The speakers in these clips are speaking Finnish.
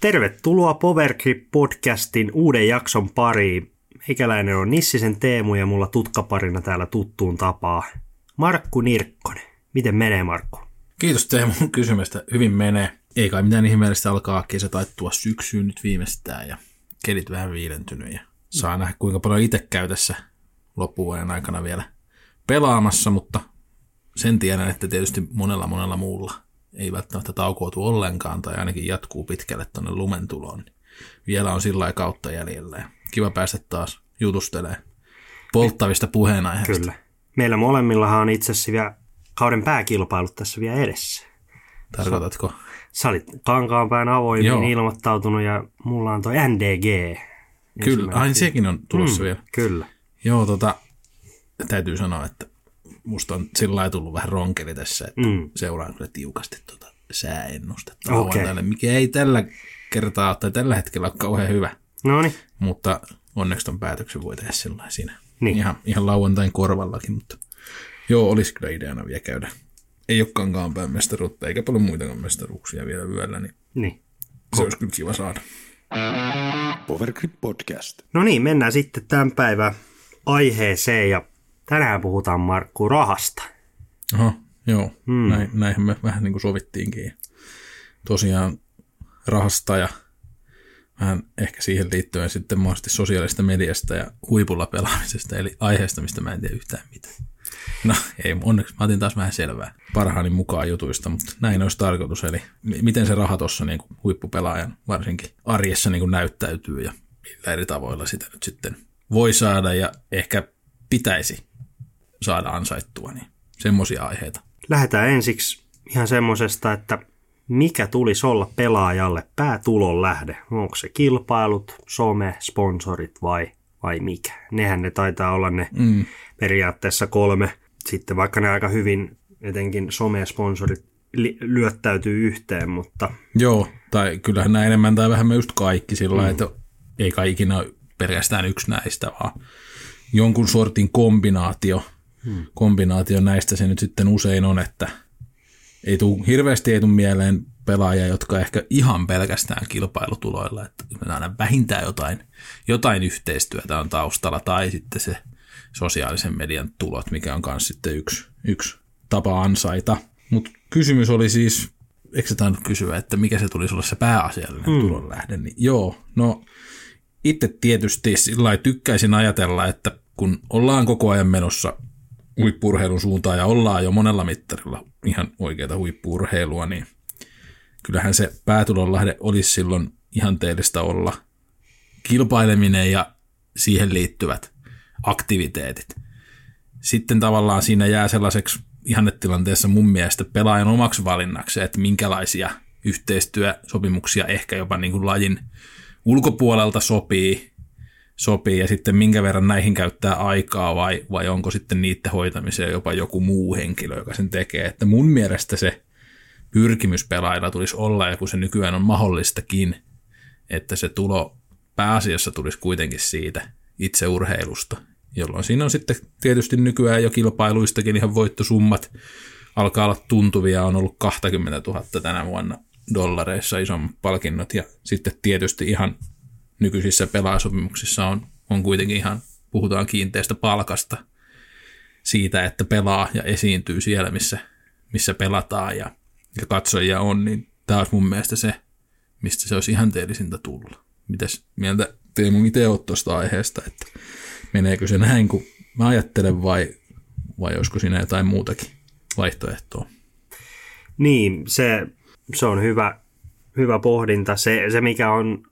Tervetuloa Powergrip podcastin uuden jakson pariin. Meikäläinen on Nissisen Teemu ja mulla tutkaparina täällä tuttuun tapaa. Markku Nirkkonen. Miten menee Markku? Kiitos Teemu kysymästä. Hyvin menee. Ei kai mitään ihmeellistä alkaa kesä taittua syksyyn nyt viimeistään ja kelit vähän viilentynyt ja saa nähdä kuinka paljon itse käy tässä loppuvuoden aikana vielä pelaamassa, mutta sen tiedän, että tietysti monella monella muulla ei välttämättä taukoutu ollenkaan tai ainakin jatkuu pitkälle tuonne lumentuloon. Vielä on sillä kautta jäljellä kiva päästä taas jutustelemaan polttavista puheenaiheista. Kyllä. Meillä molemmillahan on itse asiassa vielä kauden pääkilpailut tässä vielä edessä. Tarkoitatko? Sä olit Kankaanpään avoimiin Joo. ilmoittautunut ja mulla on toi NDG. Kyllä, aina sekin on tulossa mm, vielä. Kyllä. Joo, tota, täytyy sanoa, että musta on sillä lailla tullut vähän ronkeli tässä, että mm. seuraan kyllä tiukasti tuota sääennustetta okay. mikä ei tällä kertaa tai tällä hetkellä ole kauhean hyvä. No niin. Mutta onneksi ton päätöksen voi tehdä sillä siinä. Niin. Ihan, ihan lauantain korvallakin, mutta joo, olisi kyllä ideana vielä käydä. Ei ole kankaanpään mestaruutta, eikä paljon muitakaan mestaruuksia vielä yöllä, niin, niin. se olisi kyllä kiva saada. Powergrip Podcast. No niin, mennään sitten tämän päivän aiheeseen ja tänään puhutaan Markku rahasta. Aha, joo, hmm. Näin, näinhän me vähän niin kuin sovittiinkin. Tosiaan rahasta ja vähän ehkä siihen liittyen sitten mahdollisesti sosiaalista mediasta ja huipulla pelaamisesta, eli aiheesta, mistä mä en tiedä yhtään mitään. No ei, onneksi mä otin taas vähän selvää parhaani mukaan jutuista, mutta näin olisi tarkoitus. Eli miten se raha tuossa niin huippupelaajan varsinkin arjessa niin kuin näyttäytyy ja millä eri tavoilla sitä nyt sitten voi saada ja ehkä pitäisi saada ansaittua, niin semmoisia aiheita. Lähdetään ensiksi ihan semmoisesta, että mikä tulisi olla pelaajalle päätulon lähde? Onko se kilpailut, some, sponsorit vai, vai mikä? Nehän ne taitaa olla ne mm. periaatteessa kolme. Sitten vaikka ne aika hyvin, etenkin some-sponsorit li- lyöttäytyy yhteen, mutta... Joo, tai kyllähän nämä enemmän tai vähemmän just kaikki sillä mm. että ei kaikki ole pelkästään yksi näistä, vaan jonkun sortin kombinaatio, hmm. kombinaatio näistä se nyt sitten usein on, että ei tuu, hirveästi ei tule mieleen pelaajia, jotka ehkä ihan pelkästään kilpailutuloilla, että aina vähintään jotain, jotain yhteistyötä on taustalla, tai sitten se sosiaalisen median tulot, mikä on myös sitten yksi, yksi tapa ansaita. Mutta kysymys oli siis, eikö se kysyä, että mikä se tulisi olla se pääasiallinen mm. tulonlähde, niin joo, no itse tietysti sillä tykkäisin ajatella, että kun ollaan koko ajan menossa huippurheilun suuntaan ja ollaan jo monella mittarilla ihan oikeata huippurheilua, niin kyllähän se päätulonlähde olisi silloin ihanteellista olla kilpaileminen ja siihen liittyvät aktiviteetit. Sitten tavallaan siinä jää sellaiseksi ihannetilanteessa mun mielestä pelaajan omaksi valinnaksi, että minkälaisia yhteistyösopimuksia ehkä jopa niin kuin lajin ulkopuolelta sopii, sopii ja sitten minkä verran näihin käyttää aikaa vai, vai onko sitten niiden hoitamiseen jopa joku muu henkilö, joka sen tekee. Että mun mielestä se pyrkimys pelaajilla tulisi olla, ja kun se nykyään on mahdollistakin, että se tulo pääasiassa tulisi kuitenkin siitä itse urheilusta, jolloin siinä on sitten tietysti nykyään jo kilpailuistakin ihan voittosummat alkaa olla tuntuvia, on ollut 20 000 tänä vuonna dollareissa isommat palkinnot ja sitten tietysti ihan nykyisissä pelaasopimuksissa on, on kuitenkin ihan, puhutaan kiinteästä palkasta siitä, että pelaa ja esiintyy siellä, missä, missä pelataan ja, ja katsojia on, niin tämä olisi mun mielestä se, mistä se olisi ihanteellisinta tulla. Mitäs mieltä Teemu itse olet tuosta aiheesta, että meneekö se näin kuin mä ajattelen vai, vai olisiko siinä jotain muutakin vaihtoehtoa? Niin, se, se on hyvä, hyvä pohdinta. Se, se, mikä on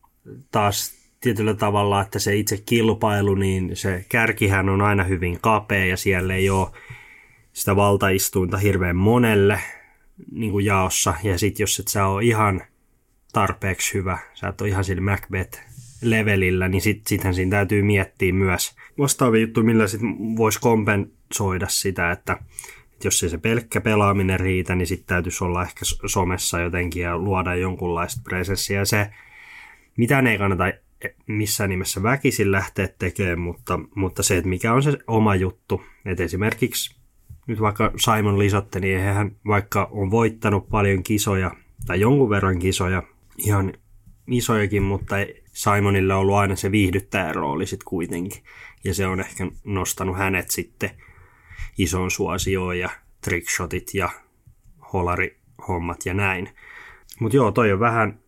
taas tietyllä tavalla, että se itse kilpailu, niin se kärkihän on aina hyvin kapea ja siellä ei ole sitä valtaistuinta hirveän monelle niin kuin jaossa. Ja sitten jos et sä ole ihan tarpeeksi hyvä, sä et ole ihan sillä Macbeth-levelillä, niin sit, sittenhän siinä täytyy miettiä myös vastaavia juttuja, millä sit voisi kompensoida sitä, että, että jos ei se pelkkä pelaaminen riitä, niin sitten täytyisi olla ehkä somessa jotenkin ja luoda jonkunlaista presenssiä. Se, mitä ei kannata missään nimessä väkisin lähteä tekemään, mutta, mutta se, että mikä on se oma juttu. Että esimerkiksi nyt vaikka Simon Lisotte, niin hän vaikka on voittanut paljon kisoja tai jonkun verran kisoja ihan isojakin, mutta Simonille on ollut aina se viihdyttäjän rooli sitten kuitenkin. Ja se on ehkä nostanut hänet sitten ison suosioon ja trickshotit ja holarihommat ja näin. Mutta joo, toi on vähän,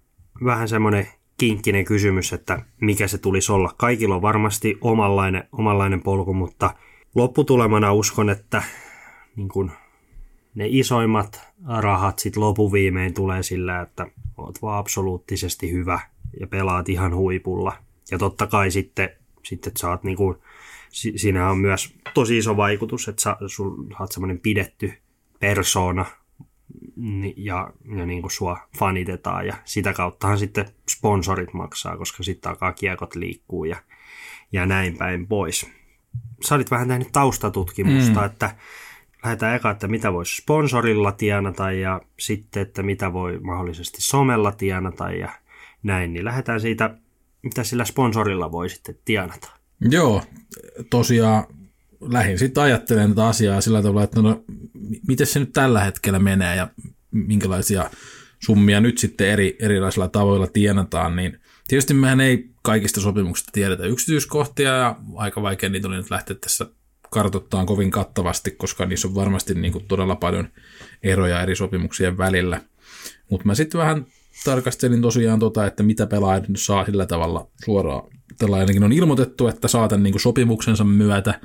vähän semmoinen kinkkinen kysymys, että mikä se tulisi olla. Kaikilla on varmasti omanlainen, omanlainen polku, mutta lopputulemana uskon, että niin kun ne isoimmat rahat sitten lopuviimein tulee sillä, että oot vaan absoluuttisesti hyvä ja pelaat ihan huipulla. Ja totta kai sitten, sitten saat niin kuin, siinä on myös tosi iso vaikutus, että sä, sä oot semmoinen pidetty persona ja, ja niin kuin sua fanitetaan ja sitä kauttahan sitten sponsorit maksaa, koska sitten alkaa kiekot liikkuu ja, ja näin päin pois. Sä olit vähän tehnyt taustatutkimusta, mm. että lähdetään eka, että mitä voisi sponsorilla tienata ja sitten, että mitä voi mahdollisesti somella tienata ja näin, niin lähdetään siitä, mitä sillä sponsorilla voi sitten tienata. Joo, tosiaan lähin sitten ajattelen tätä asiaa sillä tavalla, että no, miten se nyt tällä hetkellä menee ja minkälaisia summia nyt sitten eri, erilaisilla tavoilla tienataan, niin tietysti mehän ei kaikista sopimuksista tiedetä yksityiskohtia ja aika vaikea niitä oli nyt lähteä tässä kartoittaa kovin kattavasti, koska niissä on varmasti niin kuin todella paljon eroja eri sopimuksien välillä. Mutta mä sitten vähän tarkastelin tosiaan tota, että mitä pelaajat nyt saa sillä tavalla suoraan. Tällä ainakin on ilmoitettu, että saa tämän niin kuin sopimuksensa myötä.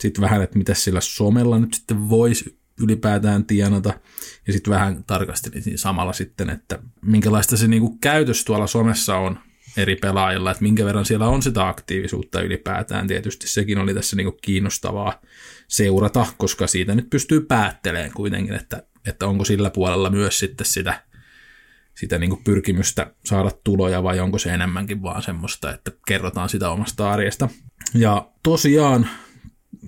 Sitten vähän, että mitä sillä somella nyt sitten voisi ylipäätään tienata. Ja sitten vähän tarkastelin samalla sitten, että minkälaista se niin kuin käytös tuolla somessa on eri pelaajilla, että minkä verran siellä on sitä aktiivisuutta ylipäätään. Tietysti sekin oli tässä niin kuin kiinnostavaa seurata, koska siitä nyt pystyy päättelemään kuitenkin, että, että onko sillä puolella myös sitten sitä, sitä niin kuin pyrkimystä saada tuloja vai onko se enemmänkin vaan semmoista, että kerrotaan sitä omasta arjesta. Ja tosiaan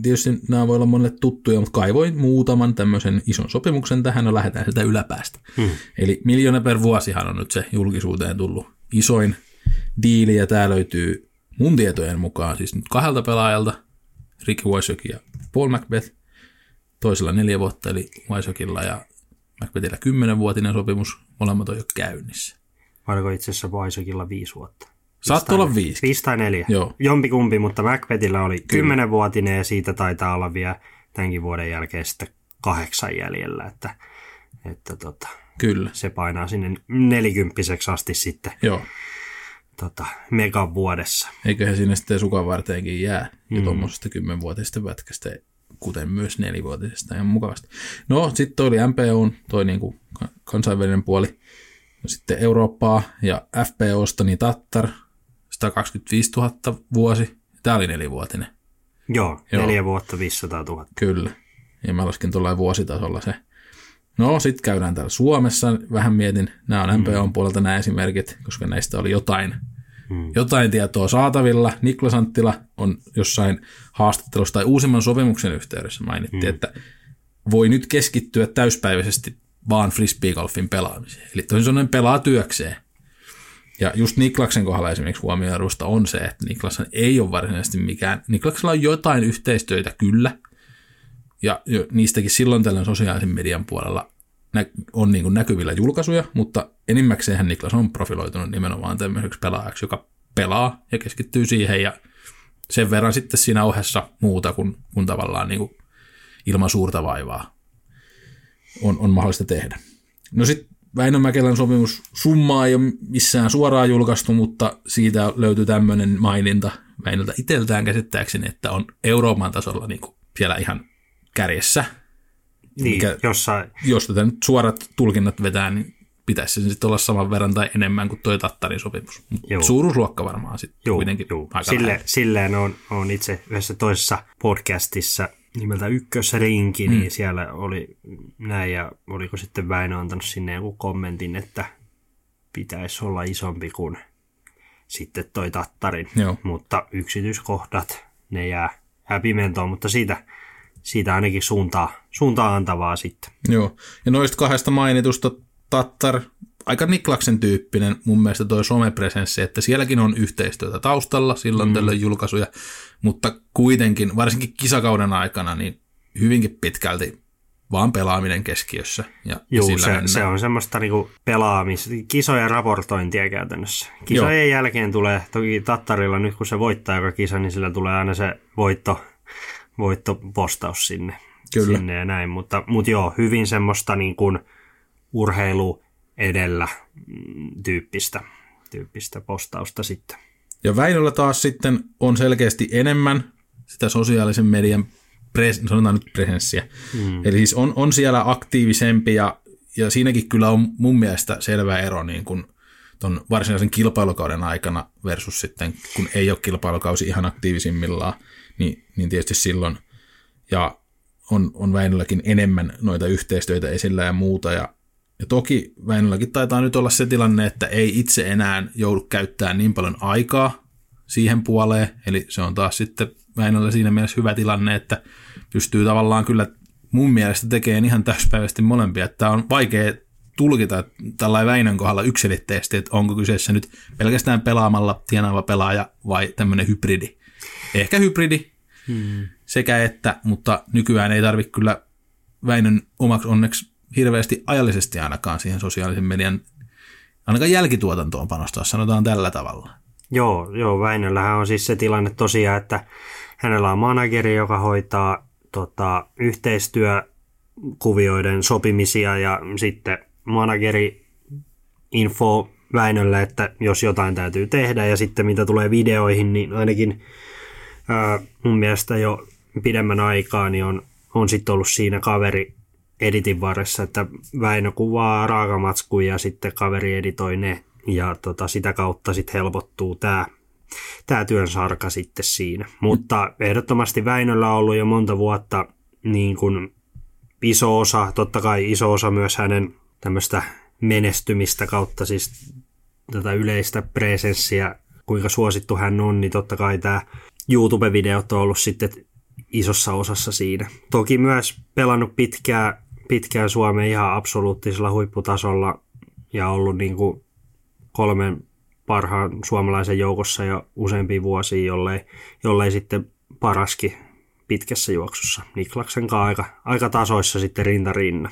tietysti nämä voi olla monelle tuttuja, mutta kaivoin muutaman tämmöisen ison sopimuksen tähän, no lähdetään sitä yläpäästä. Hmm. Eli miljoona per vuosihan on nyt se julkisuuteen tullut isoin diili, ja tämä löytyy mun tietojen mukaan siis nyt kahdelta pelaajalta, Ricky Wysok ja Paul Macbeth, toisella neljä vuotta, eli Wysokilla ja Macbethillä kymmenenvuotinen sopimus, molemmat on jo käynnissä. Vai itse asiassa Wysokilla viisi vuotta? Saattaa olla viisi. Viisi tai neljä. Joo. Jompikumpi, mutta Macbethillä oli kymmenenvuotinen ja siitä taitaa olla vielä tämänkin vuoden jälkeen sitten kahdeksan jäljellä, että, että tota, Kyllä. se painaa sinne nelikymppiseksi asti sitten. Joo tota, megan vuodessa. Eiköhän sinne sitten sukan varteenkin jää mm. jo tuommoisesta kymmenvuotisesta pätkästä, kuten myös nelivuotisesta ihan mukavasti. No, sitten oli MPO, toi niinku kansainvälinen puoli. No, sitten Eurooppaa ja FPOsta, niin Tattar, 125 000 vuosi. Tämä oli nelivuotinen. Joo, Joo. neljä vuotta 500 000. Kyllä. Ja mä laskin tuolla vuositasolla se. No, sitten käydään täällä Suomessa. Vähän mietin, nämä on MPOn mm. puolelta nämä esimerkit, koska näistä oli jotain Hmm. Jotain tietoa saatavilla. Niklas Anttila on jossain haastattelussa tai uusimman sopimuksen yhteydessä mainitti, hmm. että voi nyt keskittyä täyspäiväisesti vaan frisbeegolfin pelaamiseen. Eli toisin sanoen pelaa työkseen. Ja just Niklaksen kohdalla esimerkiksi huomioidusta on se, että Niklas ei ole varsinaisesti mikään. Niklaksella on jotain yhteistyötä kyllä, ja niistäkin silloin tällöin sosiaalisen median puolella on niin näkyvillä julkaisuja, mutta enimmäkseen Niklas on profiloitunut nimenomaan tämmöiseksi pelaajaksi, joka pelaa ja keskittyy siihen ja sen verran sitten siinä ohessa muuta kuin, kuin tavallaan niin kuin ilman suurta vaivaa on, on mahdollista tehdä. No sitten Väinö Mäkelän sopimus summaa ei ole missään suoraan julkaistu, mutta siitä löytyy tämmöinen maininta Väinöltä itseltään käsittääkseni, että on Euroopan tasolla niin kuin siellä ihan kärjessä – niin, mikä, jossain. Jos tätä nyt suorat tulkinnat vetää, niin pitäisi se sitten olla saman verran tai enemmän kuin tuo Tattarin sopimus. Suuruusluokka varmaan sitten kuitenkin Joo. aika Sille, Silleen on, on itse yhdessä toisessa podcastissa nimeltä Ykkösrinki, mm. niin siellä oli näin, ja oliko sitten Väinö antanut sinne joku kommentin, että pitäisi olla isompi kuin sitten toi Tattarin, Joo. mutta yksityiskohdat, ne jää häpimentoon, mutta siitä siitä ainakin suuntaa, suuntaa antavaa sitten. Joo, ja noista kahdesta mainitusta Tattar, aika Niklaksen tyyppinen mun mielestä toi somepresenssi, että sielläkin on yhteistyötä taustalla, silloin mm. tällöin julkaisuja, mutta kuitenkin, varsinkin kisakauden aikana, niin hyvinkin pitkälti vaan pelaaminen keskiössä. Ja Juu, sillä se, mennään. se on semmoista niinku pelaamis, kisojen raportointia käytännössä. Kisojen Joo. jälkeen tulee, toki Tattarilla nyt kun se voittaa joka kisa, niin sillä tulee aina se voitto, voittopostaus sinne, Kyllä. sinne ja näin. Mutta, mutta joo, hyvin semmoista niin kuin urheilu edellä mm, tyyppistä, tyyppistä postausta sitten. Ja Väinöllä taas sitten on selkeästi enemmän sitä sosiaalisen median, pres, sanotaan nyt presenssiä. Mm. Eli siis on, on siellä aktiivisempi ja, ja siinäkin kyllä on mun mielestä selvä ero niin kuin ton varsinaisen kilpailukauden aikana versus sitten, kun ei ole kilpailukausi ihan aktiivisimmillaan, niin, niin tietysti silloin. Ja on, on Väinölläkin enemmän noita yhteistyötä esillä ja muuta. Ja, ja toki Väinölläkin taitaa nyt olla se tilanne, että ei itse enää joudu käyttämään niin paljon aikaa siihen puoleen. Eli se on taas sitten Väinöllä siinä mielessä hyvä tilanne, että pystyy tavallaan kyllä mun mielestä tekemään ihan täyspäiväisesti molempia. Että tämä on vaikea tulkita tällainen Väinön kohdalla yksilitteisesti, että onko kyseessä nyt pelkästään pelaamalla tienaava pelaaja vai tämmöinen hybridi. Ehkä hybridi hmm. sekä että, mutta nykyään ei tarvitse kyllä Väinön omaksi onneksi hirveästi ajallisesti ainakaan siihen sosiaalisen median ainakaan jälkituotantoon panostaa, sanotaan tällä tavalla. Joo, joo, Väinöllähän on siis se tilanne tosiaan, että hänellä on manageri, joka hoitaa tota, yhteistyökuvioiden sopimisia ja sitten manageri info Väinölle, että jos jotain täytyy tehdä ja sitten mitä tulee videoihin, niin ainakin ää, mun mielestä jo pidemmän aikaa niin on, on sitten ollut siinä kaveri editin varressa, että Väinö kuvaa raakamatskuja ja sitten kaveri editoi ne ja tota, sitä kautta sitten helpottuu tämä tää työn sarka sitten siinä. Mutta ehdottomasti Väinöllä on ollut jo monta vuotta niin kuin iso osa, totta kai iso osa myös hänen tämmöistä menestymistä kautta siis tätä yleistä presenssiä, kuinka suosittu hän on, niin totta kai tämä YouTube-videot on ollut sitten isossa osassa siinä. Toki myös pelannut pitkään, pitkään Suomeen ihan absoluuttisella huipputasolla ja ollut niin kuin kolmen parhaan suomalaisen joukossa jo useampia vuosia, jollei, jollei sitten paraskin pitkässä juoksussa. Niklaksen kanssa aika, aika tasoissa sitten rinta rinna.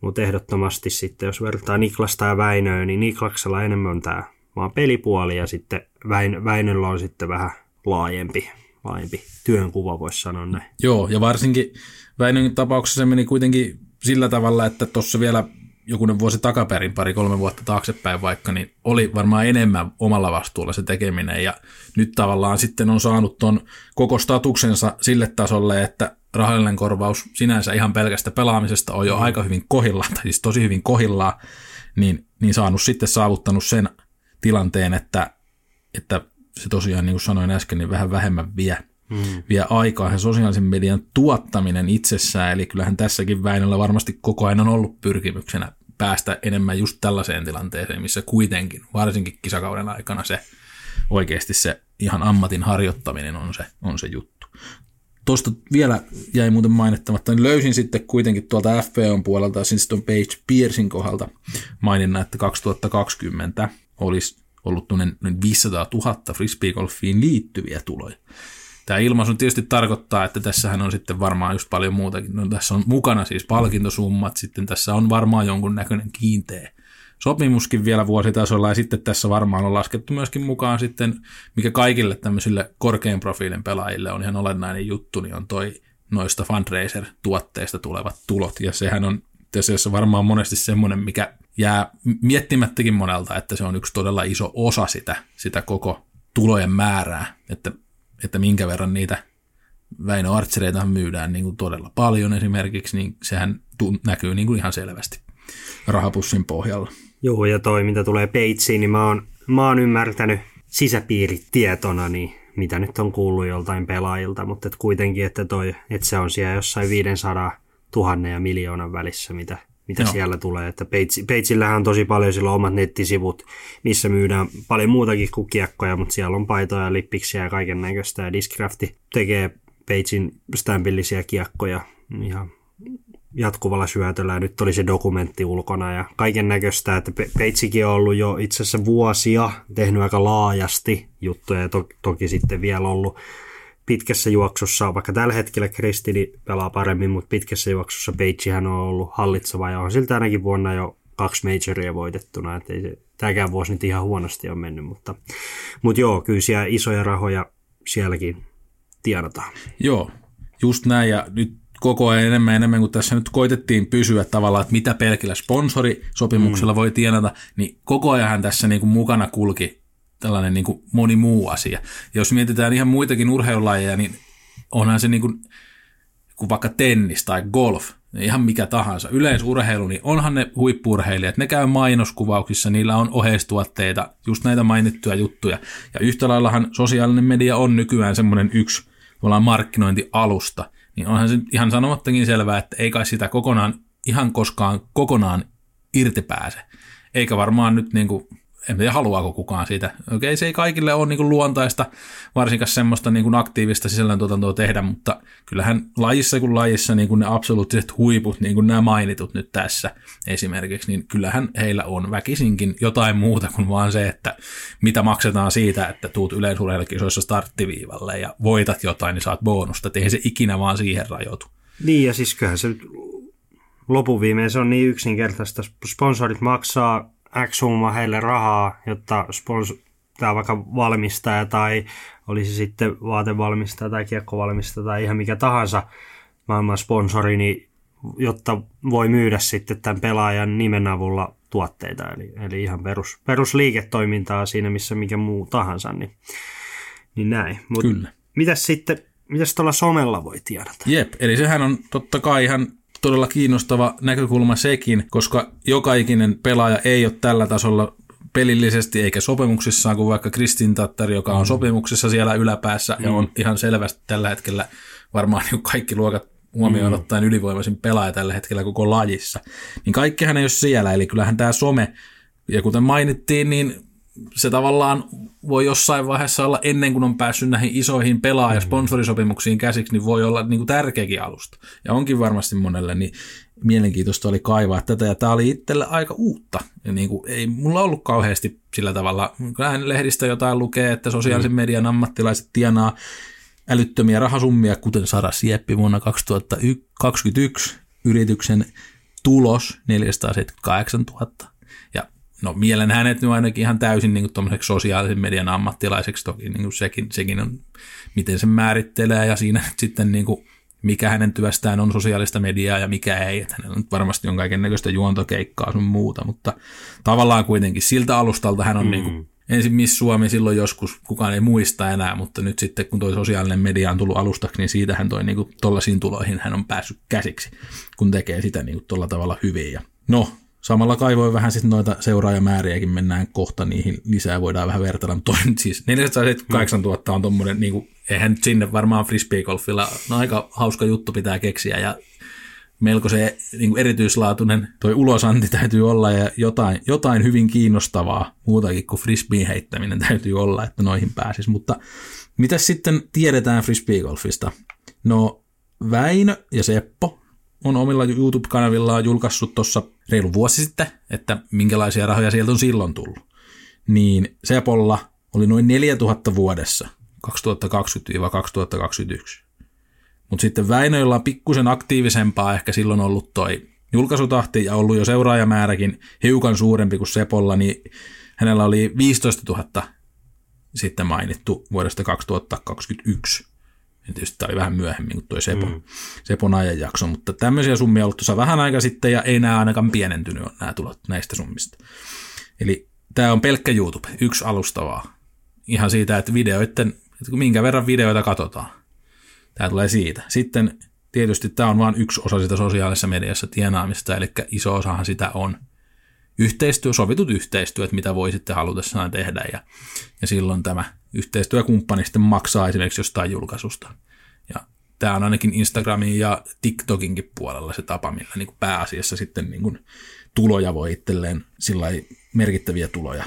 Mutta ehdottomasti sitten, jos vertaa Niklasta ja Väinöä, niin Niklaksella enemmän on tämä vaan pelipuoli ja sitten Väin, Väinöllä on sitten vähän laajempi, laajempi työnkuva, voisi sanoa näin. Joo, ja varsinkin Väinön tapauksessa se meni kuitenkin sillä tavalla, että tuossa vielä jokunen vuosi takaperin, pari-kolme vuotta taaksepäin vaikka, niin oli varmaan enemmän omalla vastuulla se tekeminen ja nyt tavallaan sitten on saanut ton koko statuksensa sille tasolle, että rahallinen korvaus sinänsä ihan pelkästä pelaamisesta on jo mm. aika hyvin kohillaan, tai siis tosi hyvin kohillaan, niin, niin saanut sitten saavuttanut sen tilanteen, että, että se tosiaan, niin kuin sanoin äsken, niin vähän vähemmän vie, mm. vie aikaa ja sosiaalisen median tuottaminen itsessään, eli kyllähän tässäkin Väinöllä varmasti koko ajan on ollut pyrkimyksenä päästä enemmän just tällaiseen tilanteeseen, missä kuitenkin, varsinkin kisakauden aikana se oikeasti se ihan ammatin harjoittaminen on se, on se juttu. Tuosta vielä jäi muuten mainittamatta, niin löysin sitten kuitenkin tuolta FPOn puolelta, siis tuon Page Piersin kohdalta maininna, että 2020 olisi ollut noin 500 000 frisbeegolfiin liittyviä tuloja. Tämä ilmaisu tietysti tarkoittaa, että tässähän on sitten varmaan just paljon muutakin. No, tässä on mukana siis palkintosummat, sitten tässä on varmaan jonkun näköinen kiinteä sopimuskin vielä vuositasolla, ja sitten tässä varmaan on laskettu myöskin mukaan sitten, mikä kaikille tämmöisille korkean profiilin pelaajille on ihan olennainen juttu, niin on toi noista fundraiser-tuotteista tulevat tulot, ja sehän on tässä varmaan monesti semmoinen, mikä jää miettimättäkin monelta, että se on yksi todella iso osa sitä, sitä koko tulojen määrää, että että minkä verran niitä Väinö Archereita myydään niin kuin todella paljon esimerkiksi, niin sehän näkyy niin kuin ihan selvästi rahapussin pohjalla. Joo, ja toi mitä tulee peitsiin, niin mä oon, mä oon ymmärtänyt sisäpiiritietona, niin mitä nyt on kuullut joltain pelaajilta, mutta et kuitenkin, että, toi, että se on siellä jossain 500 000 ja miljoonan välissä, mitä mitä Joo. siellä tulee. Että Peitsi, Peitsillähän on tosi paljon sillä omat nettisivut, missä myydään paljon muutakin kuin kiekkoja, mutta siellä on paitoja, lippiksiä ja kaiken näköistä. Ja Discrafti tekee Peitsin stampillisia kiekkoja ihan jatkuvalla syötöllä. Ja nyt oli se dokumentti ulkona ja kaiken näköistä, että Peitsikin on ollut jo itse asiassa vuosia tehnyt aika laajasti juttuja ja to, toki sitten vielä ollut pitkässä juoksussa, vaikka tällä hetkellä Kristini pelaa paremmin, mutta pitkässä juoksussa Peitsihän on ollut hallitseva ja on siltä ainakin vuonna jo kaksi majoria voitettuna, että ei se, tämäkään vuosi nyt ihan huonosti on mennyt, mutta, mutta joo, kyllä siellä isoja rahoja sielläkin tienataan. Joo, just näin ja nyt koko ajan enemmän enemmän, kun tässä nyt koitettiin pysyä tavallaan, että mitä pelkillä sponsorisopimuksella mm. voi tienata, niin koko ajan tässä niin kuin mukana kulki tällainen niin kuin moni muu asia. Ja jos mietitään ihan muitakin urheilulajeja, niin onhan se niin kuin, kuin vaikka tennis tai golf, ihan mikä tahansa, yleisurheilu, niin onhan ne huippurheilijat, ne käy mainoskuvauksissa, niillä on oheistuotteita, just näitä mainittuja juttuja. Ja yhtä laillahan sosiaalinen media on nykyään semmoinen yksi markkinointialusta, niin onhan se ihan sanomattakin selvää, että ei kai sitä kokonaan, ihan koskaan kokonaan irti pääse. Eikä varmaan nyt niin kuin en tiedä haluaako kukaan siitä. Okei, se ei kaikille ole niin luontaista, varsinkaan semmoista niin kuin aktiivista sisällöntuotantoa tehdä, mutta kyllähän lajissa kuin lajissa niin kuin ne absoluuttiset huiput, niin kuin nämä mainitut nyt tässä esimerkiksi, niin kyllähän heillä on väkisinkin jotain muuta kuin vaan se, että mitä maksetaan siitä, että tuut yleisurheilukisoissa starttiviivalle ja voitat jotain, niin saat bonusta. Et eihän se ikinä vaan siihen rajoitu. Niin, ja siis kyllähän se lopuviimeen se on niin yksinkertaista. Sponsorit maksaa X summa heille rahaa, jotta spons- tämä vaikka valmistaja tai olisi sitten vaatevalmistaja tai kiekkovalmistaja tai ihan mikä tahansa maailman sponsori, niin jotta voi myydä sitten tämän pelaajan nimen avulla tuotteita. Eli, eli ihan perus, perusliiketoimintaa siinä, missä mikä muu tahansa. Niin, niin näin. Mut Kyllä. Mitäs sitten, mitäs tuolla somella voi tiedata? Jep, eli sehän on totta kai ihan todella kiinnostava näkökulma sekin, koska joka ikinen pelaaja ei ole tällä tasolla pelillisesti eikä sopimuksissaan kuin vaikka Kristin Tattari, joka on mm. sopimuksessa siellä yläpäässä mm. ja on ihan selvästi tällä hetkellä varmaan niin kaikki luokat huomioon mm. ottaen ylivoimaisin pelaaja tällä hetkellä koko lajissa. Niin kaikkihan ei ole siellä, eli kyllähän tämä some, ja kuten mainittiin, niin se tavallaan voi jossain vaiheessa olla ennen kuin on päässyt näihin isoihin pelaaja- ja mm. sponsorisopimuksiin käsiksi, niin voi olla niin kuin tärkeäkin alusta. Ja onkin varmasti monelle, niin mielenkiintoista oli kaivaa tätä, ja tämä oli itselle aika uutta. Ja niin kuin, ei mulla ollut kauheasti sillä tavalla, kyllähän lehdistä jotain lukee, että sosiaalisen mm. median ammattilaiset tienaa älyttömiä rahasummia, kuten Sara Sieppi vuonna 2021 yrityksen tulos 478 000 no mielen hänet nyt ainakin ihan täysin niin kuin sosiaalisen median ammattilaiseksi, toki niin kuin sekin, sekin on, miten se määrittelee ja siinä nyt sitten niin kuin, mikä hänen työstään on sosiaalista mediaa ja mikä ei, että hänellä nyt varmasti on kaiken näköistä juontokeikkaa sun muuta, mutta tavallaan kuitenkin siltä alustalta hän on mm. niin kuin, ensin Miss Suomi silloin joskus, kukaan ei muista enää, mutta nyt sitten kun toi sosiaalinen media on tullut alustaksi, niin siitä hän toi niin kuin, tollaisiin tuloihin hän on päässyt käsiksi, kun tekee sitä niin kuin, tolla tavalla hyvin. Ja no, Samalla kaivoin vähän sitten noita seuraajamääriäkin, mennään kohta niihin lisää, voidaan vähän vertailla. Mutta siis 478 000 on tuommoinen, niin kuin, eihän nyt sinne varmaan frisbeegolfilla, no aika hauska juttu pitää keksiä ja melko se niin kuin erityislaatuinen toi ulosanti täytyy olla ja jotain, jotain hyvin kiinnostavaa muutakin kuin frisbeen heittäminen täytyy olla, että noihin pääsisi. Mutta mitä sitten tiedetään frisbeegolfista? No Väinö ja Seppo on omilla YouTube-kanavillaan julkaissut tuossa reilu vuosi sitten, että minkälaisia rahoja sieltä on silloin tullut. Niin Sepolla oli noin 4000 vuodessa 2020-2021. Mutta sitten Väinöillä on pikkusen aktiivisempaa ehkä silloin ollut toi julkaisutahti ja ollut jo seuraajamääräkin hiukan suurempi kuin Sepolla, niin hänellä oli 15 000 sitten mainittu vuodesta 2021. Tietysti tämä oli vähän myöhemmin kuin tuo Sepon, mm. Sepon ajanjakso, mutta tämmöisiä summia on ollut tuossa vähän aika sitten ja ei nämä ainakaan pienentynyt on nämä tulot näistä summista. Eli tämä on pelkkä YouTube, yksi alustavaa. Ihan siitä, että videoiden, että minkä verran videoita katsotaan. Tämä tulee siitä. Sitten tietysti tämä on vain yksi osa sitä sosiaalisessa mediassa tienaamista, eli iso osahan sitä on yhteistyö, sovitut yhteistyöt, mitä voi sitten halutessaan tehdä. Ja, ja silloin tämä yhteistyökumppani sitten maksaa esimerkiksi jostain julkaisusta. Ja tämä on ainakin Instagramin ja TikTokinkin puolella se tapa, millä niin pääasiassa sitten niin kuin tuloja voi itselleen sillä merkittäviä tuloja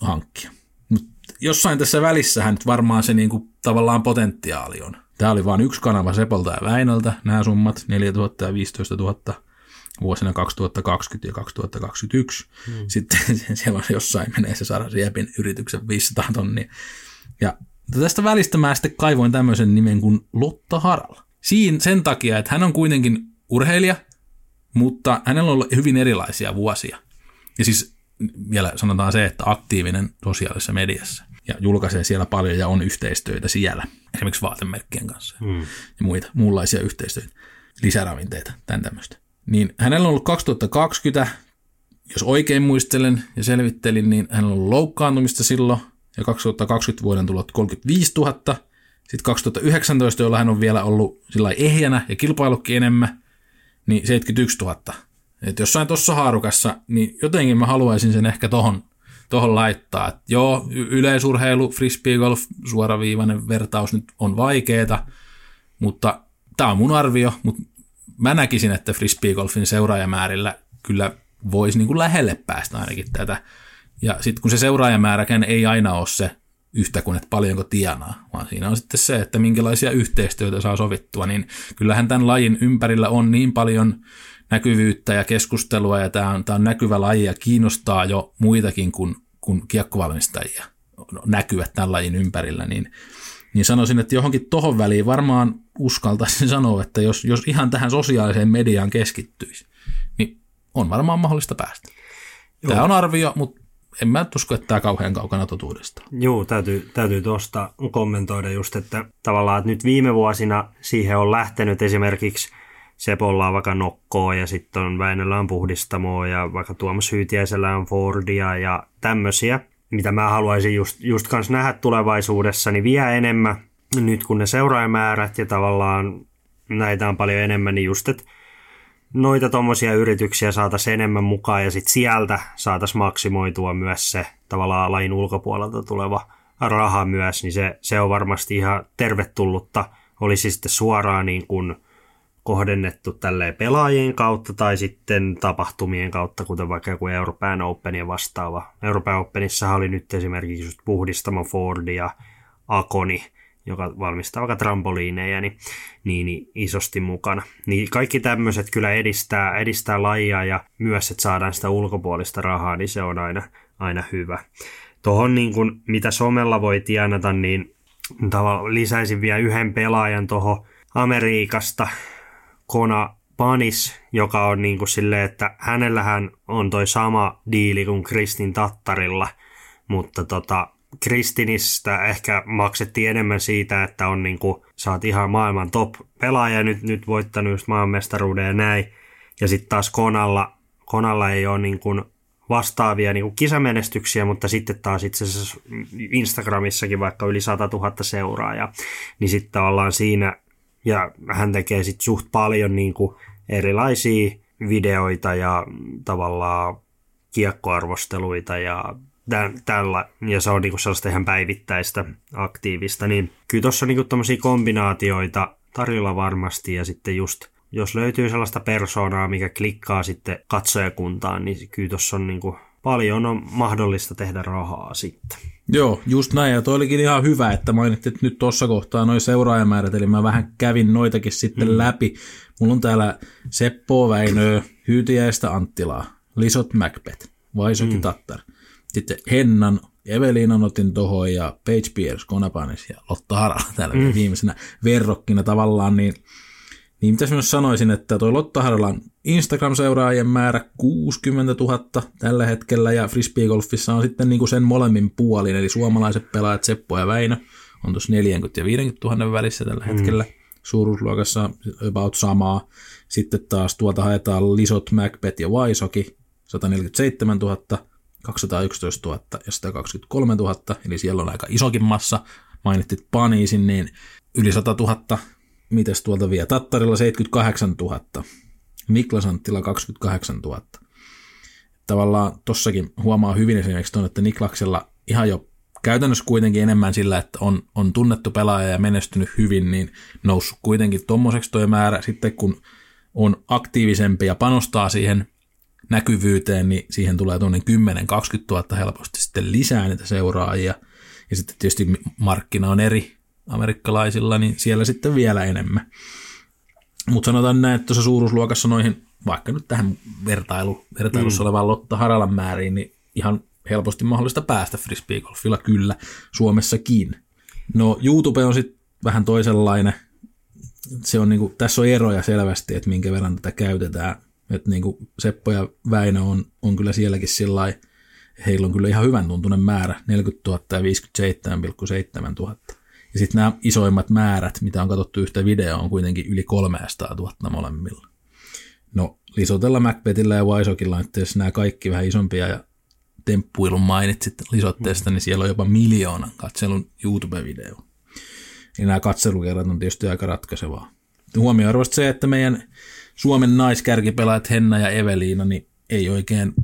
hankkia. Mut jossain tässä välissähän nyt varmaan se niin kuin tavallaan potentiaali on. Tämä oli vain yksi kanava Sepolta ja Väinöltä, nämä summat, 4000 ja 15 000 vuosina 2020 ja 2021. Hmm. Sitten siellä on jossain menee se Sara Siepin yrityksen 500 tonnia. Ja tästä välistä mä sitten kaivoin tämmöisen nimen kuin Lotta Harala. Siin sen takia, että hän on kuitenkin urheilija, mutta hänellä on ollut hyvin erilaisia vuosia. Ja siis vielä sanotaan se, että aktiivinen sosiaalisessa mediassa ja julkaisee siellä paljon ja on yhteistyötä siellä, esimerkiksi vaatemerkkien kanssa mm. ja muita muunlaisia yhteistyötä, lisäravinteita, tämän tämmöistä. Niin hänellä on ollut 2020, jos oikein muistelen ja selvittelin, niin hänellä on ollut loukkaantumista silloin ja 2020 vuoden tulot 35 000. Sitten 2019, jolla hän on vielä ollut sillä ehjänä ja kilpailukin enemmän, niin 71 000. Et jossain tuossa haarukassa, niin jotenkin mä haluaisin sen ehkä tohon, tohon laittaa. Et joo, yleisurheilu, frisbeegolf, suoraviivainen vertaus nyt on vaikeeta, mutta tämä on mun arvio, mutta mä näkisin, että frisbeegolfin seuraajamäärillä kyllä voisi niin kuin lähelle päästä ainakin tätä. Ja sitten kun se seuraajamääräkään ei aina ole se yhtä kuin, että paljonko tienaa, vaan siinä on sitten se, että minkälaisia yhteistyötä saa sovittua, niin kyllähän tämän lajin ympärillä on niin paljon näkyvyyttä ja keskustelua, ja tämä on, tämä on näkyvä laji ja kiinnostaa jo muitakin kuin, kuin kiekkovalmistajia näkyvät tämän lajin ympärillä, niin, niin sanoisin, että johonkin tohon väliin varmaan uskaltaisin sanoa, että jos, jos ihan tähän sosiaaliseen mediaan keskittyisi, niin on varmaan mahdollista päästä. Joo. Tämä on arvio, mutta en mä usko, että tämä kauhean kaukana totuudesta. Joo, täytyy, täytyy tuosta kommentoida just, että tavallaan että nyt viime vuosina siihen on lähtenyt esimerkiksi Sepolla on vaikka Nokkoa ja sitten on Väinöllä on Puhdistamoa ja vaikka Tuomas Hyytiäisellä on Fordia ja tämmöisiä, mitä mä haluaisin just, just kanssa nähdä tulevaisuudessa, niin vielä enemmän nyt kun ne seuraajamäärät ja tavallaan näitä on paljon enemmän, niin just, että noita tuommoisia yrityksiä saataisiin enemmän mukaan ja sitten sieltä saataisiin maksimoitua myös se tavallaan lajin ulkopuolelta tuleva raha myös, niin se, se on varmasti ihan tervetullutta. Olisi sitten suoraan niin kuin kohdennettu tälleen pelaajien kautta tai sitten tapahtumien kautta, kuten vaikka joku Euroopan Open ja vastaava. Euroopan Openissa oli nyt esimerkiksi just Puhdistamo Ford ja Akoni, joka valmistaa vaikka trampoliineja, niin, niin, niin isosti mukana. Niin kaikki tämmöiset kyllä edistää, edistää lajia ja myös, että saadaan sitä ulkopuolista rahaa, niin se on aina, aina hyvä. Tuohon niin kuin, mitä somella voi tienata, niin lisäisin vielä yhden pelaajan tuohon Amerikasta, Kona Panis, joka on niin kuin silleen, että hänellähän on toi sama diili kuin Kristin Tattarilla, mutta tota, Kristinistä ehkä maksettiin enemmän siitä, että on niin kuin, saat ihan maailman top pelaaja nyt, nyt voittanut just maailmanmestaruuden ja näin. Ja sitten taas Konalla, Konalla ei ole niin kuin vastaavia niin kuin kisamenestyksiä, mutta sitten taas itse asiassa Instagramissakin vaikka yli 100 000 seuraajaa, niin sitten ollaan siinä, ja hän tekee sitten suht paljon niin kuin erilaisia videoita ja tavallaan kiekkoarvosteluita ja tällä, ja se on niinku sellaista ihan päivittäistä aktiivista, niin kyllä tuossa on niinku tämmöisiä kombinaatioita tarjolla varmasti, ja sitten just jos löytyy sellaista persoonaa, mikä klikkaa sitten katsojakuntaan, niin kyllä tuossa on niinku paljon on mahdollista tehdä rahaa sitten. Joo, just näin. Ja toi olikin ihan hyvä, että mainitsit että nyt tuossa kohtaa noin seuraajamäärät, eli mä vähän kävin noitakin sitten mm. läpi. Mulla on täällä Seppo Väinö, Hyytiäistä Anttilaa, Lisot Macbeth, Vaisoki mm. Tattar, sitten Hennan, Evelinan otin tuohon ja Page Pierce, Konapanis ja Lotta Harala täällä mm. viimeisenä verrokkina tavallaan, niin, niin mitäs myös sanoisin, että tuo Lotta Haralan Instagram-seuraajien määrä 60 000 tällä hetkellä ja frisbeegolfissa on sitten niin kuin sen molemmin puolin, eli suomalaiset pelaajat Seppo ja Väinö on tuossa 40 ja 50 000 välissä tällä mm. hetkellä suuruusluokassa about samaa. Sitten taas tuolta haetaan Lisot, Macbeth ja Vaisoki, 147 000, 211 000 ja 123 000, eli siellä on aika isokin massa. Mainittit Paniisin, niin yli 100 000. Mites tuolta vielä? Tattarilla 78 000. Niklas Anttila 28 000. Tavallaan tossakin huomaa hyvin esimerkiksi tuon, että Niklaksella ihan jo käytännössä kuitenkin enemmän sillä, että on, on tunnettu pelaaja ja menestynyt hyvin, niin noussut kuitenkin tuommoiseksi tuo määrä. Sitten kun on aktiivisempi ja panostaa siihen näkyvyyteen, niin siihen tulee tuonne 10-20 000 helposti sitten lisää niitä seuraajia. Ja sitten tietysti markkina on eri amerikkalaisilla, niin siellä sitten vielä enemmän. Mutta sanotaan näin, että tuossa suuruusluokassa noihin, vaikka nyt tähän vertailu, vertailussa mm. olevaan Lotta Haralan määriin, niin ihan helposti mahdollista päästä frisbeegolfilla kyllä Suomessakin. No YouTube on sitten vähän toisenlainen. Se on niinku, tässä on eroja selvästi, että minkä verran tätä käytetään. Että niinku Seppo ja Väinö on, on kyllä sielläkin sillä heillä on kyllä ihan hyvän tuntunen määrä, 40 000 ja 57,7 000. Ja sitten nämä isoimmat määrät, mitä on katsottu yhtä videoa, on kuitenkin yli 300 000 molemmilla. No, Lisotella, Macbethillä ja Waisokilla, että jos nämä kaikki vähän isompia ja temppuilun mainitsit Lisotteesta, niin siellä on jopa miljoonan katselun YouTube-video. Ja nämä katselukerrat on tietysti aika ratkaisevaa. Huomioarvoista se, että meidän Suomen naiskärkipelaajat Henna ja Eveliina niin ei oikein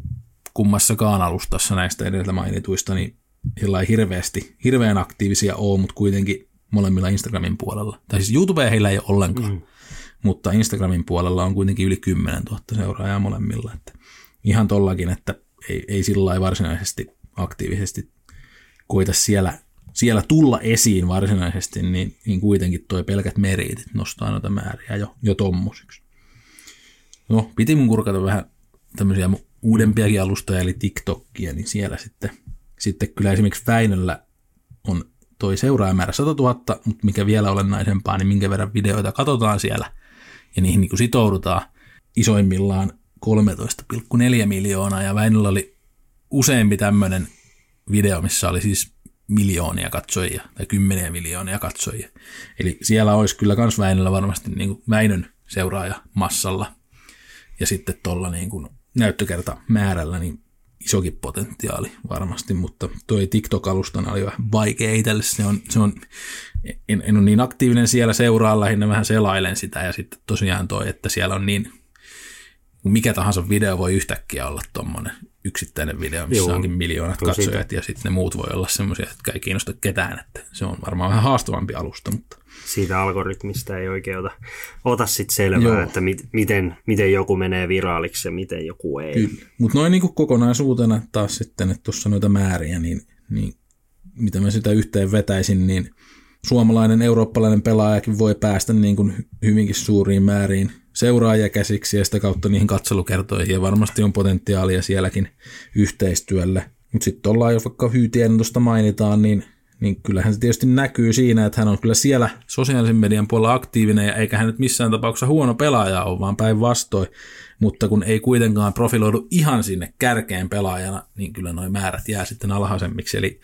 kummassakaan alustassa näistä edeltä mainituista, niin sillä ei hirveästi, hirveän aktiivisia ole, mutta kuitenkin molemmilla Instagramin puolella. Tai siis YouTubea heillä ei ole ollenkaan, mm. mutta Instagramin puolella on kuitenkin yli 10 000 seuraajaa molemmilla. Että ihan tollakin, että ei, ei sillä varsinaisesti aktiivisesti koita siellä, siellä tulla esiin varsinaisesti, niin, niin kuitenkin toi pelkät meriitit nostaa noita määriä jo, jo tommosiksi. No, piti mun kurkata vähän tämmöisiä uudempiakin alustoja, eli TikTokia, niin siellä sitten, sitten kyllä esimerkiksi Väinöllä on toi seuraajamäärä 100 000, mutta mikä vielä olennaisempaa, niin minkä verran videoita katsotaan siellä. Ja niihin niin kuin sitoudutaan isoimmillaan 13,4 miljoonaa. Ja Väinöllä oli useampi tämmöinen video, missä oli siis miljoonia katsojia tai kymmeniä miljoonia katsojia. Eli siellä olisi kyllä kans Väinöllä varmasti niin kuin Väinön seuraaja massalla. Ja sitten tuolla niin kuin näyttökerta määrällä niin isokin potentiaali varmasti, mutta toi TikTok-alustana oli vähän vaikea itselle. Se on, se on, en, en ole niin aktiivinen siellä, seuraa lähinnä vähän selailen sitä ja sitten tosiaan toi, että siellä on niin, mikä tahansa video voi yhtäkkiä olla tuommoinen yksittäinen video, missä Joo, onkin miljoonat katsojat siitä. ja sitten ne muut voi olla semmoisia, jotka ei kiinnosta ketään, että se on varmaan vähän haastavampi alusta, mutta siitä algoritmista ei oikein ota, ota sit selvää, Joo. että mit, miten, miten joku menee viraaliksi ja miten joku ei. Mutta noin niinku kokonaisuutena taas sitten, että tuossa noita määriä, niin, niin mitä mä sitä yhteen vetäisin, niin suomalainen, eurooppalainen pelaajakin voi päästä niin kuin hyvinkin suuriin määriin seuraajia käsiksi ja sitä kautta niihin katselukertoihin ja varmasti on potentiaalia sielläkin yhteistyölle. Mutta sitten ollaan, jos vaikka Hyytien tuosta mainitaan, niin niin kyllähän se tietysti näkyy siinä, että hän on kyllä siellä sosiaalisen median puolella aktiivinen, ja eikä hän nyt missään tapauksessa huono pelaaja ole, vaan päinvastoin. Mutta kun ei kuitenkaan profiloidu ihan sinne kärkeen pelaajana, niin kyllä nuo määrät jää sitten alhaisemmiksi. Eli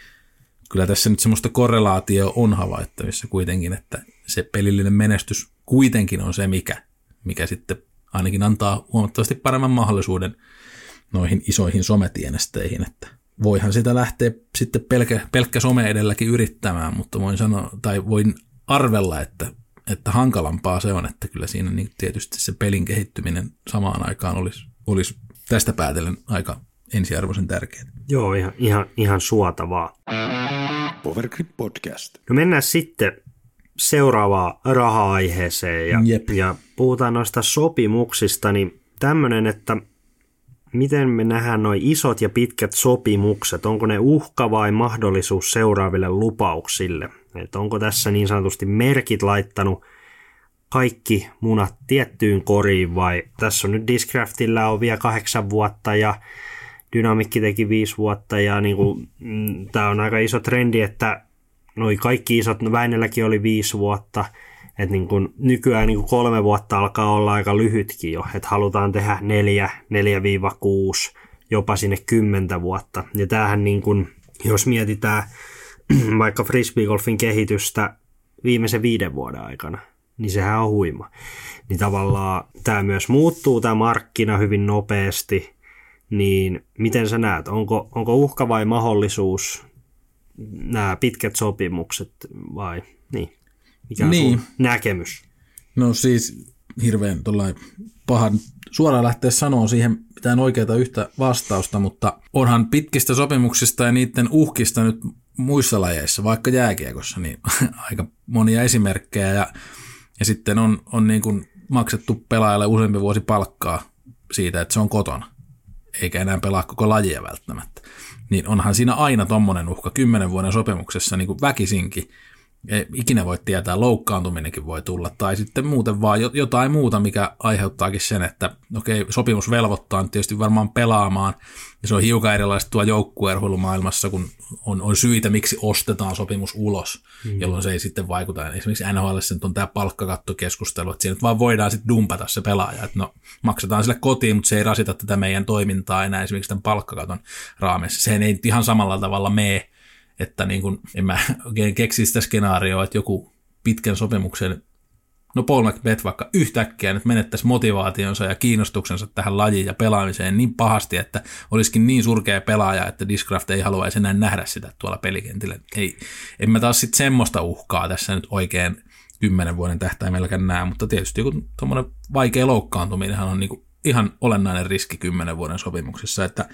kyllä tässä nyt semmoista korrelaatio on havaittavissa kuitenkin, että se pelillinen menestys kuitenkin on se, mikä, mikä sitten ainakin antaa huomattavasti paremman mahdollisuuden noihin isoihin sometienesteihin, että voihan sitä lähteä sitten pelkä, pelkkä some edelläkin yrittämään, mutta voin sanoa, tai voin arvella, että, että hankalampaa se on, että kyllä siinä niin tietysti se pelin kehittyminen samaan aikaan olisi, olisi tästä päätellen aika ensiarvoisen tärkeää. Joo, ihan, ihan, ihan suotavaa. Powergrip Podcast. No mennään sitten seuraavaan raha-aiheeseen ja, Jep. ja puhutaan noista sopimuksista, niin tämmöinen, että miten me nähdään noin isot ja pitkät sopimukset? Onko ne uhka vai mahdollisuus seuraaville lupauksille? Et onko tässä niin sanotusti merkit laittanut kaikki munat tiettyyn koriin vai tässä on nyt Discraftilla on vielä kahdeksan vuotta ja Dynamikki teki viisi vuotta ja niin kuin, mm, tämä on aika iso trendi, että noi kaikki isot, no Väinelläkin oli viisi vuotta – että niin kun nykyään niin kun kolme vuotta alkaa olla aika lyhytkin jo, että halutaan tehdä neljä, neljä viiva kuusi, jopa sinne kymmentä vuotta. Ja tämähän niin kun, jos mietitään vaikka frisbeegolfin kehitystä viimeisen viiden vuoden aikana, niin sehän on huima. Niin tavallaan tämä myös muuttuu, tämä markkina hyvin nopeasti, niin miten sä näet, onko, onko uhka vai mahdollisuus nämä pitkät sopimukset vai niin? Mikä on niin. näkemys? No siis hirveän pahan suoraan lähteä sanoa siihen mitään oikeaa yhtä vastausta, mutta onhan pitkistä sopimuksista ja niiden uhkista nyt muissa lajeissa, vaikka jääkiekossa, niin aika monia esimerkkejä ja, ja sitten on, on niin kuin maksettu pelaajalle useampi vuosi palkkaa siitä, että se on kotona, eikä enää pelaa koko lajia välttämättä. Niin onhan siinä aina tommonen uhka kymmenen vuoden sopimuksessa niin kuin väkisinkin, ei ikinä voi tietää, loukkaantuminenkin voi tulla, tai sitten muuten vaan jotain muuta, mikä aiheuttaakin sen, että okei, sopimus velvoittaa tietysti varmaan pelaamaan, ja se on hiukan erilaista tuo joukkueerhuilumaailmassa, kun on, on syitä, miksi ostetaan sopimus ulos, mm. jolloin se ei sitten vaikuta. Esimerkiksi NHL on tämä palkkakattokeskustelu, että siinä nyt vaan voidaan sitten dumpata se pelaaja, että no maksetaan sille kotiin, mutta se ei rasita tätä meidän toimintaa enää esimerkiksi tämän palkkakaton raamissa. Se ei ihan samalla tavalla mene että niin kuin, en mä oikein keksi sitä skenaarioa, että joku pitkän sopimuksen, no Paul McBeth vaikka yhtäkkiä nyt menettäisi motivaationsa ja kiinnostuksensa tähän lajiin ja pelaamiseen niin pahasti, että olisikin niin surkea pelaaja, että Discraft ei haluaisi enää nähdä sitä tuolla pelikentillä. Ei, en mä taas sitten semmoista uhkaa tässä nyt oikein kymmenen vuoden tähtäimelläkään näe, mutta tietysti joku tuommoinen vaikea loukkaantuminen on niin kuin ihan olennainen riski kymmenen vuoden sopimuksessa, että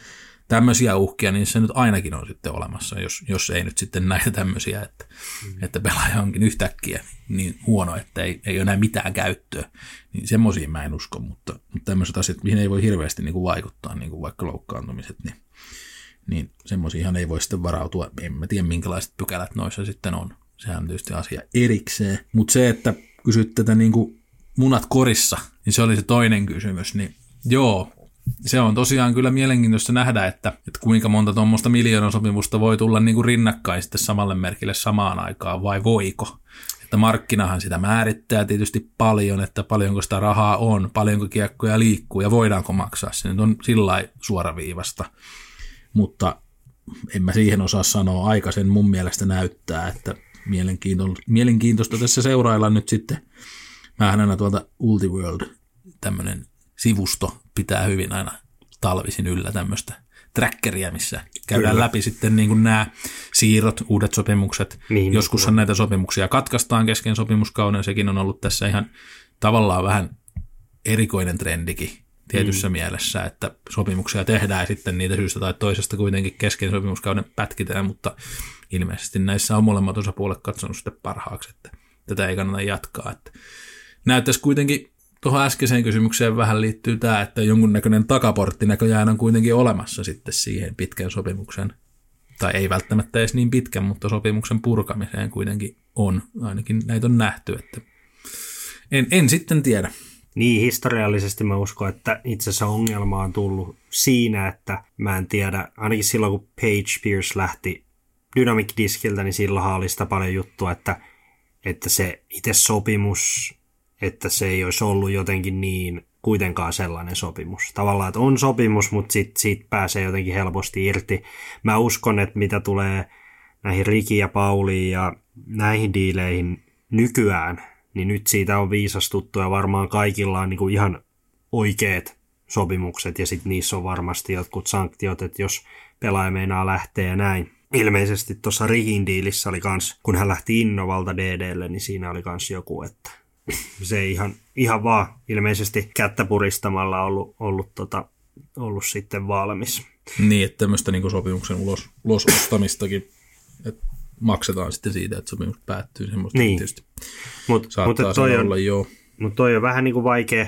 tämmöisiä uhkia, niin se nyt ainakin on sitten olemassa, jos, jos ei nyt sitten näitä tämmöisiä, että, mm. että pelaaja onkin yhtäkkiä niin huono, että ei, ei ole enää mitään käyttöä. Niin semmoisiin mä en usko, mutta, mutta tämmöiset asiat, mihin ei voi hirveästi niin kuin vaikuttaa, niin kuin vaikka loukkaantumiset, niin, niin semmoisiinhan ei voi sitten varautua. En mä tiedä, minkälaiset pykälät noissa sitten on. Sehän on tietysti asia erikseen. Mutta se, että kysyt tätä niin kuin munat korissa, niin se oli se toinen kysymys, niin joo, se on tosiaan kyllä mielenkiintoista nähdä, että, että kuinka monta tuommoista sopimusta voi tulla niin kuin rinnakkain sitten samalle merkille samaan aikaan, vai voiko? Että markkinahan sitä määrittää tietysti paljon, että paljonko sitä rahaa on, paljonko kiekkoja liikkuu ja voidaanko maksaa. Se nyt on sillä suoraviivasta, mutta en mä siihen osaa sanoa. Aika sen mun mielestä näyttää, että mielenkiintoista tässä seurailla nyt sitten. Mähän aina tuolta Ultiworld tämmöinen sivusto pitää hyvin aina talvisin yllä tämmöistä trackeria, missä käydään Kyllä. läpi sitten niin kuin nämä siirrot, uudet sopimukset. Niin, Joskushan näitä sopimuksia katkaistaan kesken sopimuskauden, sekin on ollut tässä ihan tavallaan vähän erikoinen trendikin tietyssä mm. mielessä, että sopimuksia tehdään ja sitten niitä syystä tai toisesta kuitenkin kesken sopimuskauden pätkitään, mutta ilmeisesti näissä on molemmat osapuolet katsonut sitten parhaaksi, että tätä ei kannata jatkaa. Että näyttäisi kuitenkin tuohon äskeiseen kysymykseen vähän liittyy tämä, että jonkunnäköinen takaportti näköjään on kuitenkin olemassa sitten siihen pitkän sopimuksen, tai ei välttämättä edes niin pitkän, mutta sopimuksen purkamiseen kuitenkin on. Ainakin näitä on nähty, että en, en sitten tiedä. Niin, historiallisesti mä uskon, että itse asiassa ongelma on tullut siinä, että mä en tiedä, ainakin silloin kun Page Pierce lähti Dynamic Diskiltä, niin silloin oli sitä paljon juttua, että, että se itse sopimus että se ei olisi ollut jotenkin niin kuitenkaan sellainen sopimus. Tavallaan, että on sopimus, mutta sitten siitä pääsee jotenkin helposti irti. Mä uskon, että mitä tulee näihin Riki ja Pauliin ja näihin diileihin nykyään, niin nyt siitä on viisastuttu ja varmaan kaikilla on kuin ihan oikeat sopimukset ja sitten niissä on varmasti jotkut sanktiot, että jos pelaaja meinaa lähteä ja näin. Ilmeisesti tuossa Rikin diilissä oli kans, kun hän lähti Innovalta DDlle, niin siinä oli kans joku, että se ei ihan, ihan vaan ilmeisesti kättä puristamalla ollut, ollut, tota, ollut sitten valmis. Niin, että tämmöistä niin sopimuksen ulos, ulos ostamistakin, että maksetaan sitten siitä, että sopimus päättyy. Semmoista niin. tietysti Mut, saattaa mut toi on, olla, joo. Mutta toi on vähän niin kuin vaikea,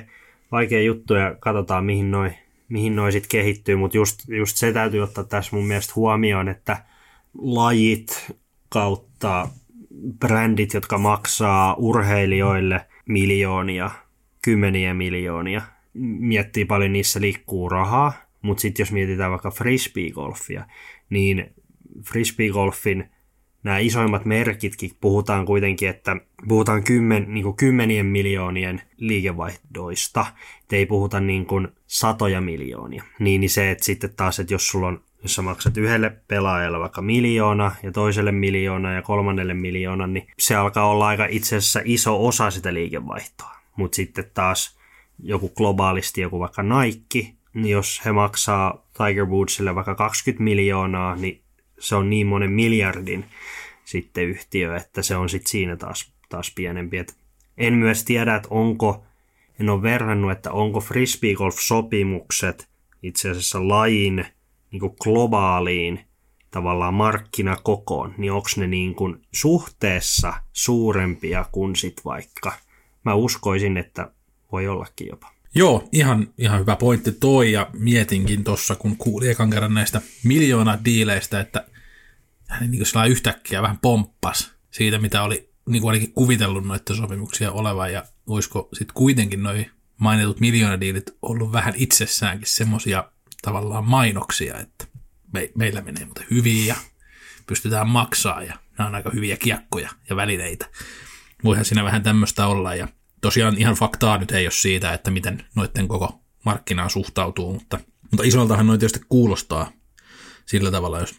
vaikea juttu ja katsotaan mihin noin mihin noi sitten kehittyy, mutta just, just se täytyy ottaa tässä mun mielestä huomioon, että lajit kautta brändit, jotka maksaa urheilijoille miljoonia, kymmeniä miljoonia, miettii paljon niissä liikkuu rahaa, mutta sitten jos mietitään vaikka frisbee-golfia, niin frisbee-golfin nämä isoimmat merkitkin puhutaan kuitenkin, että puhutaan kymmen, niin kuin kymmenien miljoonien liikevaihdoista, ei puhuta niin kuin satoja miljoonia. Niin, niin se, että sitten taas, että jos sulla on jos sä maksat yhdelle pelaajalle vaikka miljoona ja toiselle miljoona ja kolmannelle miljoona, niin se alkaa olla aika itse asiassa iso osa sitä liikevaihtoa. Mutta sitten taas joku globaalisti, joku vaikka Nike, niin jos he maksaa Tiger Woodsille vaikka 20 miljoonaa, niin se on niin monen miljardin sitten yhtiö, että se on sitten siinä taas, taas pienempi. Et en myös tiedä, että onko, en ole verrannut, että onko frisbeegolf-sopimukset itse asiassa lajin – niin kuin globaaliin tavallaan markkinakokoon, niin onko ne niin kuin suhteessa suurempia kuin sit vaikka, mä uskoisin, että voi ollakin jopa. Joo, ihan, ihan hyvä pointti toi ja mietinkin tuossa, kun kuulin ekan kerran näistä miljoona diileistä, että hän niin kuin yhtäkkiä vähän pomppas siitä, mitä oli niin kuin ainakin kuvitellut noita sopimuksia olevan, ja voisiko sitten kuitenkin noin mainitut miljoonadiilit ollut vähän itsessäänkin semmoisia tavallaan mainoksia, että me, meillä menee mutta hyvin ja pystytään maksaa ja nämä on aika hyviä kiekkoja ja välineitä. Voihan siinä vähän tämmöistä olla ja tosiaan ihan faktaa nyt ei ole siitä, että miten noiden koko markkinaan suhtautuu, mutta, mutta isoltahan noin tietysti kuulostaa sillä tavalla, jos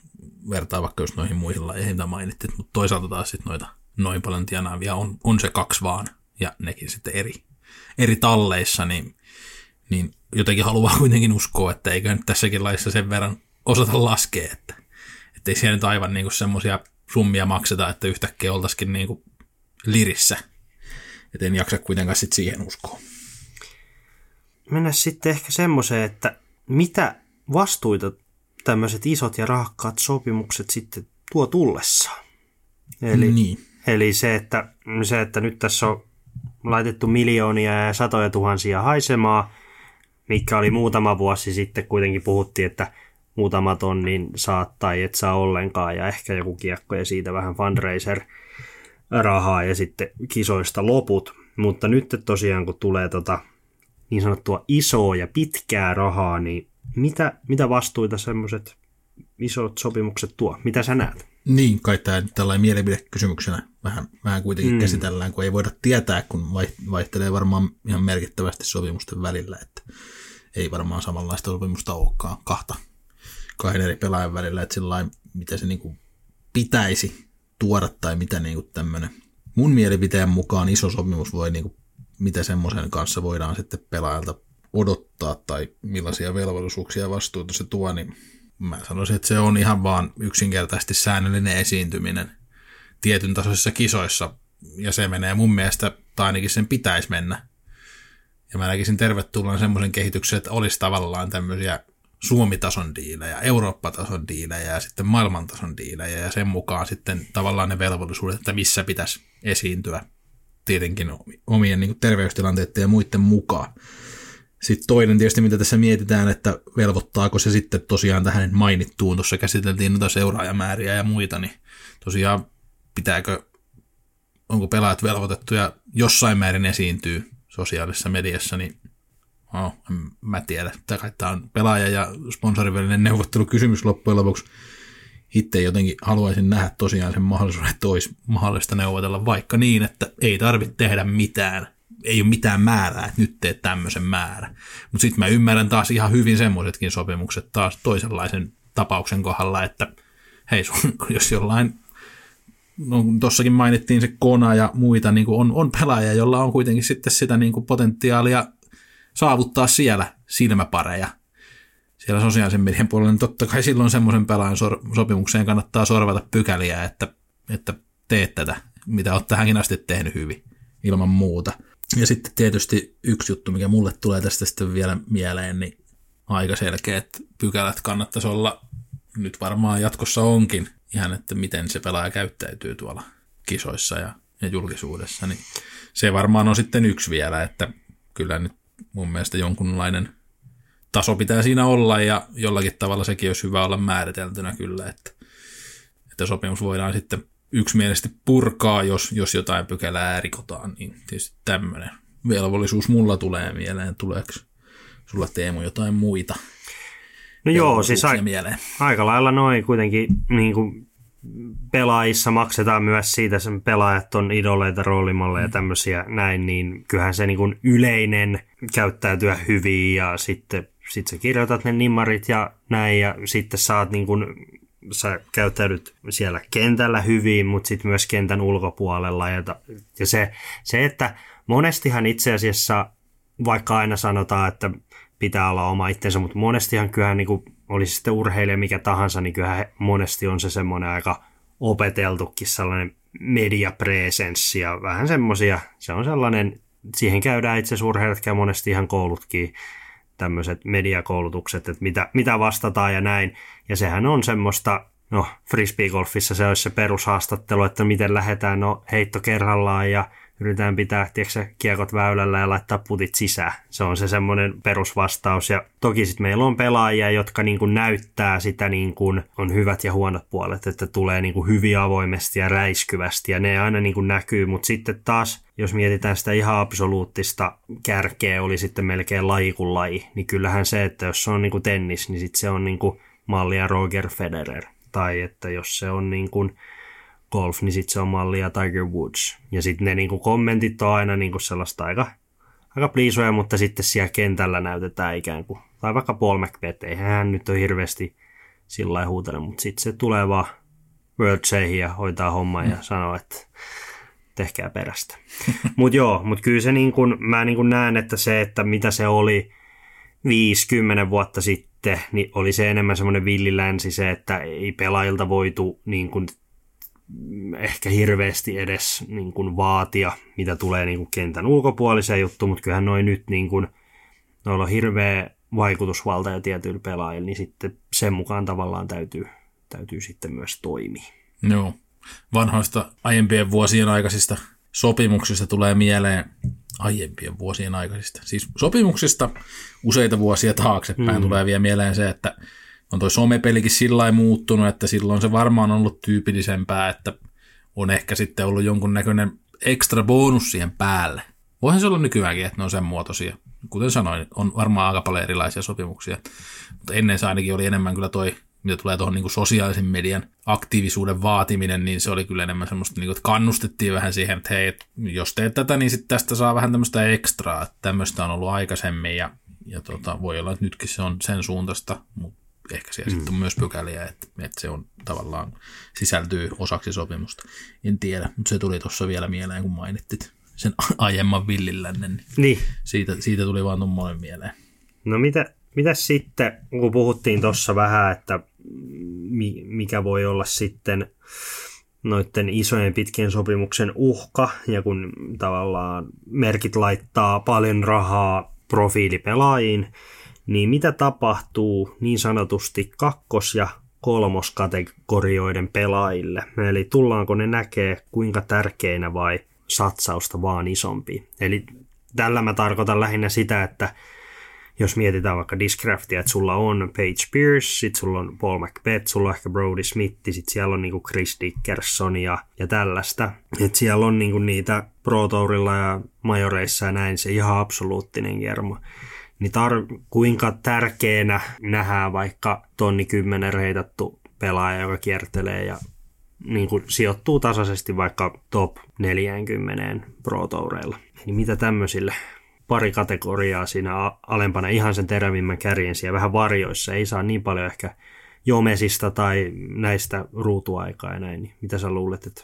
vertaa vaikka just noihin muihin lajeihin, mitä mainittiin, mutta toisaalta taas sitten noita noin paljon tienaavia on, on se kaksi vaan, ja nekin sitten eri, eri talleissa, niin, niin jotenkin haluaa kuitenkin uskoa, että eikö nyt tässäkin laissa sen verran osata laskea, että ei siellä nyt aivan niinku semmoisia summia makseta, että yhtäkkiä oltaisikin niinku lirissä. Et en jaksa kuitenkaan sit siihen uskoa. Mennä sitten ehkä semmoiseen, että mitä vastuita tämmöiset isot ja rahakkaat sopimukset sitten tuo tullessaan. Eli, niin. eli se, että, se, että nyt tässä on laitettu miljoonia ja satoja tuhansia haisemaa, mikä oli muutama vuosi sitten kuitenkin puhuttiin, että muutama tonnin saat tai et saa ollenkaan ja ehkä joku kiekko ja siitä vähän fundraiser rahaa ja sitten kisoista loput. Mutta nyt tosiaan kun tulee tota niin sanottua isoa ja pitkää rahaa, niin mitä, mitä vastuita semmoiset isot sopimukset tuo? Mitä sä näet? Niin, kai tämä tällainen mielipidekysymyksenä vähän, vähän kuitenkin mm. käsitellään, kun ei voida tietää, kun vaihtelee varmaan ihan merkittävästi sopimusten välillä, että ei varmaan samanlaista sopimusta olekaan kahta kahden eri pelaajan välillä, että sillä mitä se niin kuin pitäisi tuoda tai mitä niin kuin tämmöinen mun mielipiteen mukaan iso sopimus voi, niin kuin, mitä semmoisen kanssa voidaan sitten pelaajalta odottaa tai millaisia velvollisuuksia ja vastuuta se tuo, niin mä sanoisin, että se on ihan vaan yksinkertaisesti säännöllinen esiintyminen tietyn tasoisissa kisoissa, ja se menee mun mielestä, tai ainakin sen pitäisi mennä. Ja mä näkisin tervetulleen semmoisen kehityksen, että olisi tavallaan tämmöisiä Suomi-tason diilejä, Eurooppa-tason diilejä ja sitten maailmantason diilejä ja sen mukaan sitten tavallaan ne velvollisuudet, että missä pitäisi esiintyä tietenkin omien niin terveystilanteiden ja muiden mukaan. Sitten toinen tietysti, mitä tässä mietitään, että velvoittaako se sitten tosiaan tähän mainittuun, tuossa käsiteltiin noita seuraajamääriä ja muita, niin tosiaan pitääkö, onko pelaajat velvoitettuja jossain määrin esiintyy sosiaalisessa mediassa, niin Oh, en mä tiedä. Tämä on pelaaja- ja sponsorin välinen neuvottelukysymys loppujen lopuksi. Itse jotenkin haluaisin nähdä tosiaan sen mahdollisuuden, että olisi mahdollista neuvotella vaikka niin, että ei tarvitse tehdä mitään. Ei ole mitään määrää, että nyt teet tämmöisen määrä. Mutta sitten mä ymmärrän taas ihan hyvin semmoisetkin sopimukset taas toisenlaisen tapauksen kohdalla, että hei, sun, jos jollain no tuossakin mainittiin se Kona ja muita, niin on, on pelaaja, jolla on kuitenkin sitten sitä niin kuin potentiaalia saavuttaa siellä silmäpareja siellä sosiaalisen median puolella, niin totta kai silloin semmoisen pelaajan sor- sopimukseen kannattaa sorvata pykäliä, että, että teet tätä, mitä olet tähänkin asti tehnyt hyvin, ilman muuta. Ja sitten tietysti yksi juttu, mikä mulle tulee tästä sitten vielä mieleen, niin aika selkeät pykälät kannattaisi olla, nyt varmaan jatkossa onkin, ihan että miten se pelaaja käyttäytyy tuolla kisoissa ja, ja julkisuudessa, niin se varmaan on sitten yksi vielä, että kyllä nyt mun mielestä jonkunlainen taso pitää siinä olla ja jollakin tavalla sekin olisi hyvä olla määriteltynä kyllä, että, että sopimus voidaan sitten yksimielisesti purkaa, jos, jos jotain pykälää rikotaan, niin tietysti tämmöinen velvollisuus mulla tulee mieleen. Tuleeko sulla Teemu jotain muita? No joo, siis a- mieleen? aika lailla noin kuitenkin niin kuin pelaajissa maksetaan myös siitä, että pelaajat on idoleita, roolimalleja ja tämmöisiä näin, niin kyllähän se niin kuin yleinen käyttäytyä hyvin ja sitten sit sä kirjoitat ne nimmarit ja näin ja sitten saat niin kuin, sä käyttäydyt siellä kentällä hyvin, mutta sitten myös kentän ulkopuolella ja, ja se, se, että monestihan itse asiassa, vaikka aina sanotaan, että pitää olla oma itsensä, mutta monestihan kyllähän niin kuin olisi sitten urheilija mikä tahansa, niin kyllähän monesti on se semmoinen aika opeteltukin sellainen mediapresenssi ja vähän semmoisia, se on sellainen, siihen käydään itse asiassa urheilijat käy monesti ihan koulutkin, tämmöiset mediakoulutukset, että mitä, mitä vastataan ja näin. Ja sehän on semmoista, no frisbeegolfissa se olisi se perushaastattelu, että miten lähdetään no heitto kerrallaan ja yritetään pitää tiedätkö, kiekot väylällä ja laittaa putit sisään. Se on se semmoinen perusvastaus. Ja toki sitten meillä on pelaajia, jotka niin kuin näyttää sitä niin kuin on hyvät ja huonot puolet, että tulee niin kuin hyvin avoimesti ja räiskyvästi ja ne aina niin kuin näkyy, mutta sitten taas jos mietitään sitä ihan absoluuttista kärkeä, oli sitten melkein laji kuin laji, niin kyllähän se, että jos se on niin kuin tennis, niin sitten se on niin kuin mallia Roger Federer. Tai että jos se on niin kuin golf, niin sitten se on mallia Tiger Woods. Ja sitten ne niin kuin kommentit on aina niin kuin sellaista aika, aika pliisoja, mutta sitten siellä kentällä näytetään ikään kuin, tai vaikka Paul McBeth, eihän hän nyt ole hirveästi sillä lailla huutele, mutta sitten se tulee vaan World ja hoitaa hommaa mm. ja sanoo, että tehkää perästä. mutta joo, mutta kyllä se niin kun, mä niin kun näen, että se, että mitä se oli 50 vuotta sitten, niin oli se enemmän semmoinen villilänsi se, että ei pelaajilta voitu niin kun, ehkä hirveästi edes niin kun, vaatia, mitä tulee niin kun, kentän ulkopuoliseen juttuun, mutta kyllähän noin nyt niin kun, noilla on hirveä vaikutusvalta ja tietyillä pelaajilla, niin sitten sen mukaan tavallaan täytyy, täytyy sitten myös toimia. Joo vanhoista aiempien vuosien aikaisista sopimuksista tulee mieleen aiempien vuosien aikaisista. Siis sopimuksista useita vuosia taaksepäin mm. tulee vielä mieleen se, että on toi somepelikin sillä muuttunut, että silloin se varmaan on ollut tyypillisempää, että on ehkä sitten ollut jonkunnäköinen ekstra bonus siihen päälle. Voihan se olla nykyäänkin, että ne on sen muotoisia. Kuten sanoin, on varmaan aika paljon erilaisia sopimuksia. Mutta ennen se ainakin oli enemmän kyllä toi mitä tulee tuohon niin sosiaalisen median aktiivisuuden vaatiminen, niin se oli kyllä enemmän semmoista, niin kuin, että kannustettiin vähän siihen, että hei, jos teet tätä, niin sitten tästä saa vähän tämmöistä ekstraa, tämmöistä on ollut aikaisemmin ja, ja tota, voi olla, että nytkin se on sen suuntaista, mutta ehkä siellä mm. sitten on myös pykäliä, että, että se on tavallaan sisältyy osaksi sopimusta. En tiedä, mutta se tuli tuossa vielä mieleen, kun mainittit sen aiemman villilännen. Niin, niin. Siitä, siitä tuli vaan tuommoinen mieleen. No mitä, mitä sitten, kun puhuttiin tuossa vähän, että mikä voi olla sitten noiden isojen pitkien sopimuksen uhka, ja kun tavallaan merkit laittaa paljon rahaa profiilipelaajiin, niin mitä tapahtuu niin sanotusti kakkos- ja kolmoskategorioiden pelaajille? Eli tullaanko ne näkee kuinka tärkeinä vai satsausta vaan isompi? Eli tällä mä tarkoitan lähinnä sitä, että jos mietitään vaikka Discraftia, että sulla on Page Pierce, sit sulla on Paul McBeth, sulla on ehkä Brody Smith, sit siellä on niinku Chris Dickerson ja, ja tällaista. että siellä on niinku niitä Pro Tourilla ja majoreissa ja näin se ihan absoluuttinen kerma. Niin tar- kuinka tärkeänä nähdään vaikka tonni kymmenen reitattu pelaaja, joka kiertelee ja niin kuin sijoittuu tasaisesti vaikka top 40 Pro Toureilla. Niin mitä tämmöisille pari kategoriaa siinä alempana ihan sen terävimmän kärjen siellä vähän varjoissa. Ei saa niin paljon ehkä jomesista tai näistä ruutuaikaa ja näin. Niin mitä sä luulet, että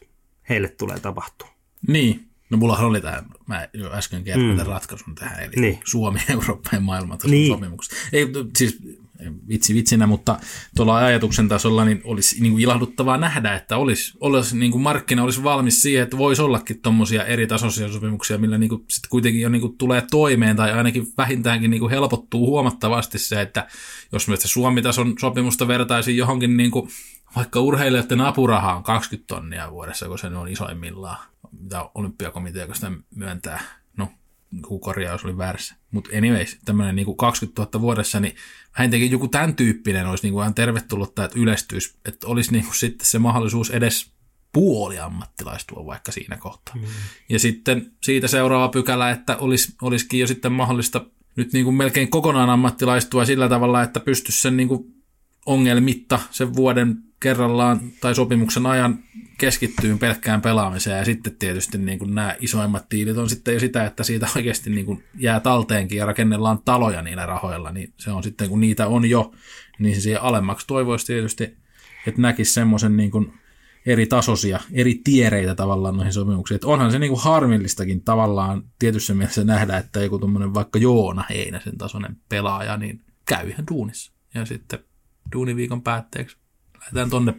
heille tulee tapahtua? Niin, No mullahan oli tämä, mä jo äsken kerroin mm. ratkaisun tähän, eli niin. Suomi, Eurooppa ja maailman niin. sopimukset. Ei, siis vitsi vitsinä, mutta tuolla ajatuksen tasolla niin olisi niin kuin ilahduttavaa nähdä, että olisi, olisi niin kuin markkina olisi valmis siihen, että voisi ollakin tuommoisia eri tasoisia sopimuksia, millä niin kuin sit kuitenkin jo niin kuin tulee toimeen tai ainakin vähintäänkin niin kuin helpottuu huomattavasti se, että jos me Suomi-tason sopimusta vertaisiin johonkin niin kuin vaikka urheilijoiden apuraha on 20 tonnia vuodessa, kun se on isoimmillaan, mitä olympiakomitea, sitä myöntää, joku korjaus oli väärässä. Mutta anyways, tämmöinen niin 20 000 vuodessa, niin vähintäänkin joku tämän tyyppinen olisi niin kuin ihan tervetullutta, että yleistyisi, että olisi niin kuin sitten se mahdollisuus edes puoli ammattilaistua vaikka siinä kohtaa. Mm. Ja sitten siitä seuraava pykälä, että olisi, olisikin jo sitten mahdollista nyt niin kuin melkein kokonaan ammattilaistua sillä tavalla, että pystyisi sen niin kuin ongelmitta sen vuoden kerrallaan tai sopimuksen ajan keskittyy pelkkään pelaamiseen ja sitten tietysti niin kuin nämä isoimmat tiilit on sitten jo sitä, että siitä oikeasti niin kuin jää talteenkin ja rakennellaan taloja niillä rahoilla, niin se on sitten kun niitä on jo, niin siihen alemmaksi toivoisi tietysti, että näkisi semmoisen niin kuin eri tasoisia, eri tiereitä tavallaan noihin sopimuksiin. Että onhan se niin kuin harmillistakin tavallaan tietyssä mielessä nähdä, että joku tuommoinen vaikka Joona Heinäsen tasoinen pelaaja, niin käy ihan duunissa. Ja sitten duuniviikon päätteeksi lähdetään tonne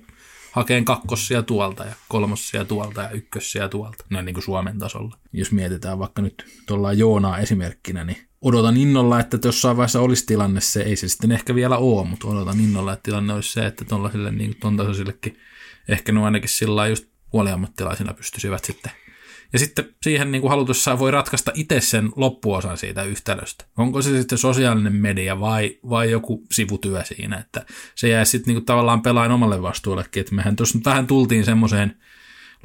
hakeen kakkossia tuolta ja kolmossia tuolta ja ykkössiä tuolta, noin niin kuin Suomen tasolla. Jos mietitään vaikka nyt tuolla Joonaa esimerkkinä, niin odotan innolla, että jossain vaiheessa olisi tilanne se, ei se sitten ehkä vielä ole, mutta odotan innolla, että tilanne olisi se, että tuollaisille niin tasoisillekin ehkä ne ainakin sillä just puoliammattilaisina pystyisivät sitten Ja sitten siihen niin kuin halutussaan voi ratkaista itse sen loppuosan siitä yhtälöstä. Onko se sitten sosiaalinen media vai, vai joku sivutyö siinä, että se jää sitten niin kuin tavallaan pelaajan omalle vastuullekin. Että mehän tuossa vähän tultiin semmoiseen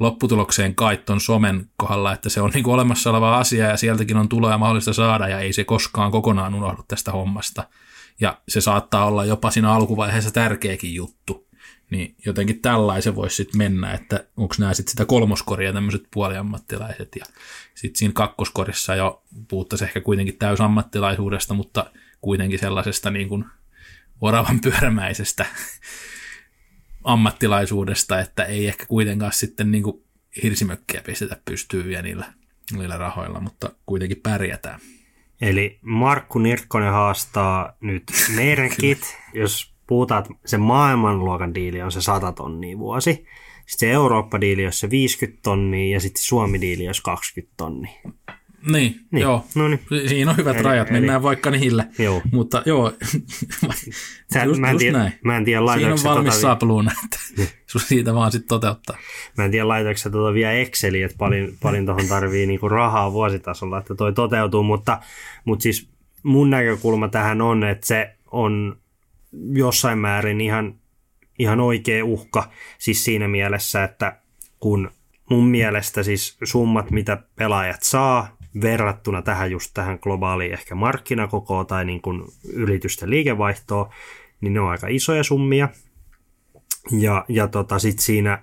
lopputulokseen kaitton somen kohdalla, että se on niin kuin olemassa oleva asia ja sieltäkin on tuloja mahdollista saada ja ei se koskaan kokonaan unohdu tästä hommasta. Ja se saattaa olla jopa siinä alkuvaiheessa tärkeäkin juttu. Niin jotenkin tällaisen voisi sitten mennä, että onko nämä sitten sitä kolmoskoria tämmöiset puoliammattilaiset ja sitten siinä kakkoskorissa jo puhuttaisiin ehkä kuitenkin täysammattilaisuudesta, mutta kuitenkin sellaisesta niin kuin oravan pyörämäisestä ammattilaisuudesta, että ei ehkä kuitenkaan sitten niin kuin hirsimökkiä pistetä pystyyn vielä niillä, niillä rahoilla, mutta kuitenkin pärjätään. Eli Markku Nirkkonen haastaa nyt meidänkit, jos puhutaan, että se maailmanluokan diili on se 100 tonnia vuosi, sitten se Eurooppa-diili on se 50 tonnia ja sitten Suomi-diili on 20 tonnia. Niin, niin. joo. No niin. Siinä on hyvät eli, rajat, mennään eli, vaikka niillä. Joo. Mutta joo, Sä, just, mä, en tiedä, näin. mä en tiedä, Siinä on valmis tota... sapluuna, että niin. siitä vaan sitten toteuttaa. Mä en tiedä, laitoiko tuota vielä Exceliin, että paljon, paljon tuohon tarvii niinku rahaa vuositasolla, että toi toteutuu, mutta, mutta siis mun näkökulma tähän on, että se on jossain määrin ihan, ihan oikea uhka, siis siinä mielessä, että kun mun mielestä siis summat, mitä pelaajat saa, verrattuna tähän just tähän globaaliin ehkä markkinakokoon tai niin kuin yritysten liikevaihtoon, niin ne on aika isoja summia. Ja, ja tota, sit siinä,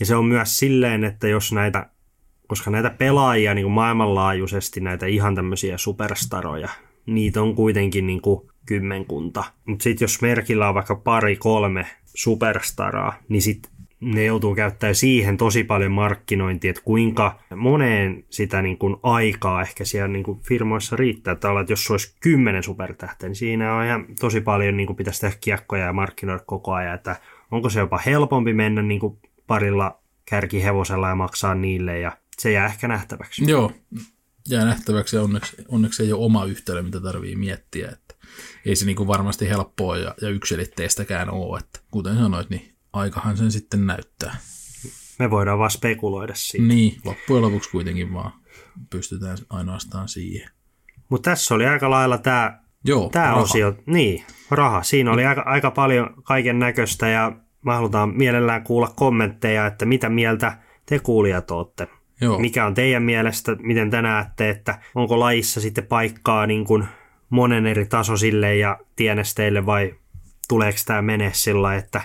ja se on myös silleen, että jos näitä, koska näitä pelaajia niin kuin maailmanlaajuisesti, näitä ihan tämmöisiä superstaroja, niitä on kuitenkin niin kuin kymmenkunta. Mutta sitten jos merkillä on vaikka pari, kolme superstaraa, niin sitten ne joutuu käyttämään siihen tosi paljon markkinointia, että kuinka moneen sitä niin kuin aikaa ehkä siellä niin kuin firmoissa riittää. Että, että jos olisi kymmenen supertähteä, niin siinä on ihan tosi paljon niin kuin pitäisi tehdä kiekkoja ja markkinoida koko ajan. Että onko se jopa helpompi mennä niin kuin parilla kärkihevosella ja maksaa niille ja se jää ehkä nähtäväksi. Joo, jää nähtäväksi ja onneksi, onneksi ei ole oma yhtälö, mitä tarvii miettiä. Että ei se niin kuin varmasti helppoa ja, ja yksilitteistäkään ole. Että kuten sanoit, niin aikahan sen sitten näyttää. Me voidaan vaan spekuloida siitä. Niin, loppujen lopuksi kuitenkin vaan pystytään ainoastaan siihen. Mutta tässä oli aika lailla tämä Joo, tämä osio. Niin, raha. Siinä oli aika, aika paljon kaiken näköistä ja mä halutaan mielellään kuulla kommentteja, että mitä mieltä te kuulijat olette. Joo. Mikä on teidän mielestä, miten te näette, että onko lajissa sitten paikkaa niin kuin monen eri tasoisille ja tienesteille vai tuleeko tämä mene sillä että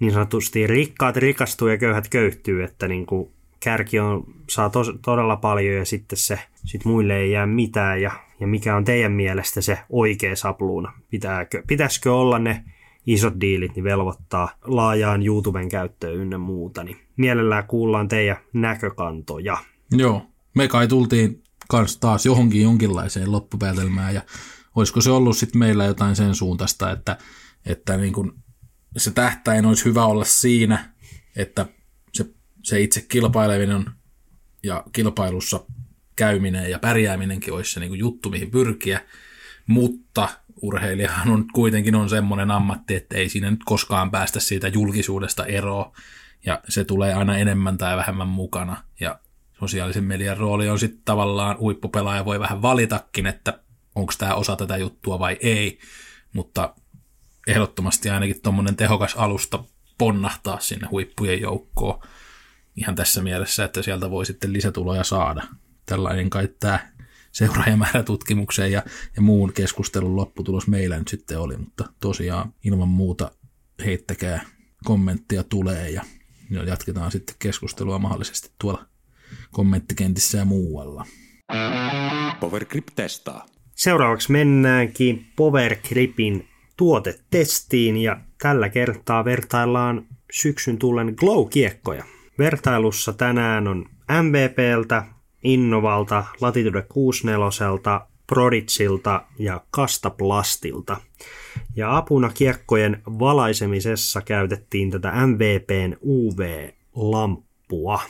niin sanotusti rikkaat rikastuu ja köyhät köyhtyy, että niin kuin kärki on, saa tos, todella paljon ja sitten se sit muille ei jää mitään ja, ja mikä on teidän mielestä se oikea sapluuna? Pitääkö, pitäisikö olla ne isot diilit niin velvoittaa laajaan YouTuben käyttöön ynnä muuta, niin mielellään kuullaan teidän näkökantoja. Joo, me kai tultiin kans taas johonkin jonkinlaiseen loppupäätelmään ja olisiko se ollut sitten meillä jotain sen suuntaista, että, että niin kun se tähtäin olisi hyvä olla siinä, että se, se itse kilpaileminen ja kilpailussa käyminen ja pärjääminenkin olisi se niin kuin juttu, mihin pyrkiä, mutta urheilijahan on kuitenkin on semmoinen ammatti, että ei siinä nyt koskaan päästä siitä julkisuudesta eroon, ja se tulee aina enemmän tai vähemmän mukana, ja sosiaalisen median rooli on sitten tavallaan huippupelaaja voi vähän valitakin, että onko tämä osa tätä juttua vai ei, mutta ehdottomasti ainakin tuommoinen tehokas alusta ponnahtaa sinne huippujen joukkoon ihan tässä mielessä, että sieltä voi sitten lisätuloja saada. Tällainen kai tämä seuraajamäärätutkimukseen ja, ja muun keskustelun lopputulos meillä nyt sitten oli, mutta tosiaan ilman muuta heittäkää kommenttia tulee ja, ja jatketaan sitten keskustelua mahdollisesti tuolla kommenttikentissä ja muualla. Powergrip testaa. Seuraavaksi mennäänkin Powergripin tuotetestiin ja tällä kertaa vertaillaan syksyn tullen Glow-kiekkoja. Vertailussa tänään on MVPltä, Innovalta, Latitude 64, Proditsilta ja Kastaplastilta. Ja apuna kiekkojen valaisemisessa käytettiin tätä MVPn UV-lamppua.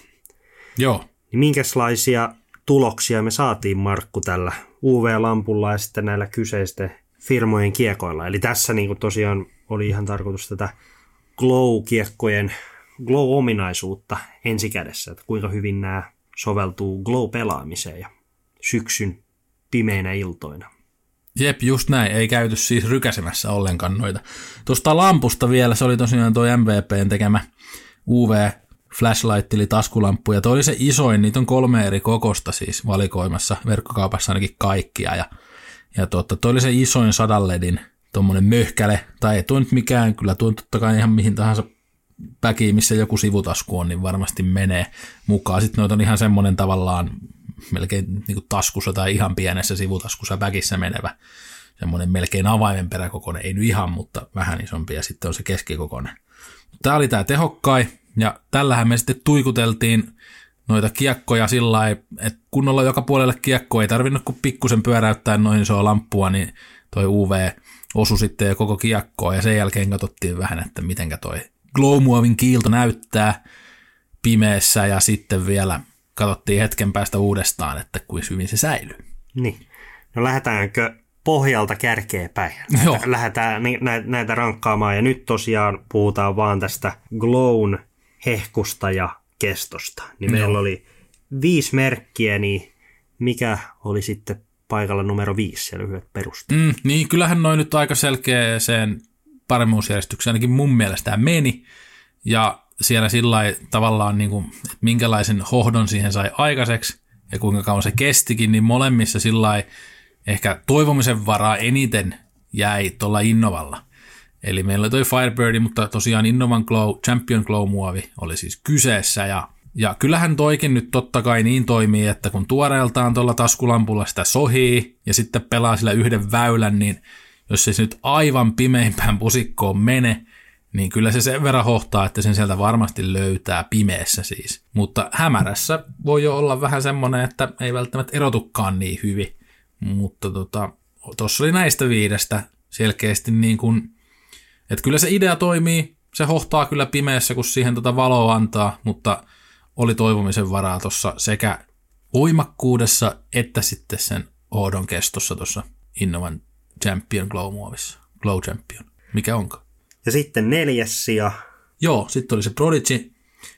Joo. Niin minkälaisia tuloksia me saatiin, Markku, tällä UV-lampulla ja sitten näillä kyseisten firmojen kiekoilla. Eli tässä niin kuin tosiaan oli ihan tarkoitus tätä glow-kiekkojen glow-ominaisuutta ensikädessä, että kuinka hyvin nämä soveltuu glow-pelaamiseen ja syksyn pimeinä iltoina. Jep, just näin. Ei käyty siis rykäsemässä ollenkaan noita. Tuosta lampusta vielä, se oli tosiaan tuo MVPn tekemä UV flashlight eli taskulamppu, ja toi oli se isoin, niitä on kolme eri kokosta siis valikoimassa, verkkokaupassa ainakin kaikkia, ja, ja totta, toi oli se isoin sadan ledin tuommoinen möhkäle, tai ei tuo nyt mikään, kyllä tuo totta kai ihan mihin tahansa päkiin, missä joku sivutasku on, niin varmasti menee mukaan. Sitten noita on ihan semmoinen tavallaan melkein niin kuin taskussa tai ihan pienessä sivutaskussa väkissä menevä, semmoinen melkein avaimen peräkokoinen, ei nyt ihan, mutta vähän isompi, ja sitten on se keskikokoinen. Tämä oli tämä tehokkai, ja tällähän me sitten tuikuteltiin noita kiekkoja sillä että kunnolla joka puolelle kiekko ei tarvinnut kuin pikkusen pyöräyttää noin isoa lamppua, niin toi UV osui sitten jo koko kiekkoa, ja sen jälkeen katsottiin vähän, että mitenkä toi glowmuovin kiilto näyttää pimeässä, ja sitten vielä katsottiin hetken päästä uudestaan, että kuinka hyvin se säilyy. Niin. No lähdetäänkö pohjalta kärkeä päin? Joo. Lähdetään näitä, näitä rankkaamaan, ja nyt tosiaan puhutaan vaan tästä glown hehkusta ja kestosta. Niin Joo. meillä oli viisi merkkiä, niin mikä oli sitten paikalla numero viisi siellä lyhyet perusteet? Mm, niin, kyllähän noin nyt aika selkeäseen paremmuusjärjestykseen ainakin mun mielestä meni. Ja siellä sillä tavallaan, niin kuin, että minkälaisen hohdon siihen sai aikaiseksi ja kuinka kauan se kestikin, niin molemmissa sillä ehkä toivomisen varaa eniten jäi tuolla Innovalla. Eli meillä oli toi Firebird, mutta tosiaan Innovan Glow, Champion Glow-muovi oli siis kyseessä ja ja kyllähän toikin nyt totta kai niin toimii, että kun tuoreeltaan tuolla taskulampulla sitä sohii ja sitten pelaa sillä yhden väylän, niin jos se nyt aivan pimeimpään pusikkoon mene, niin kyllä se sen verran hohtaa, että sen sieltä varmasti löytää pimeässä siis. Mutta hämärässä voi jo olla vähän semmoinen, että ei välttämättä erotukaan niin hyvin. Mutta tota, oli näistä viidestä selkeästi niin kuin, että kyllä se idea toimii, se hohtaa kyllä pimeässä, kun siihen tota valoa antaa, mutta oli toivomisen varaa tuossa sekä voimakkuudessa että sitten sen oodon kestossa tuossa Innovan Champion Glow-muovissa. Glow Champion. Mikä onko? Ja sitten neljäs sija. Joo, sitten oli se Prodigy.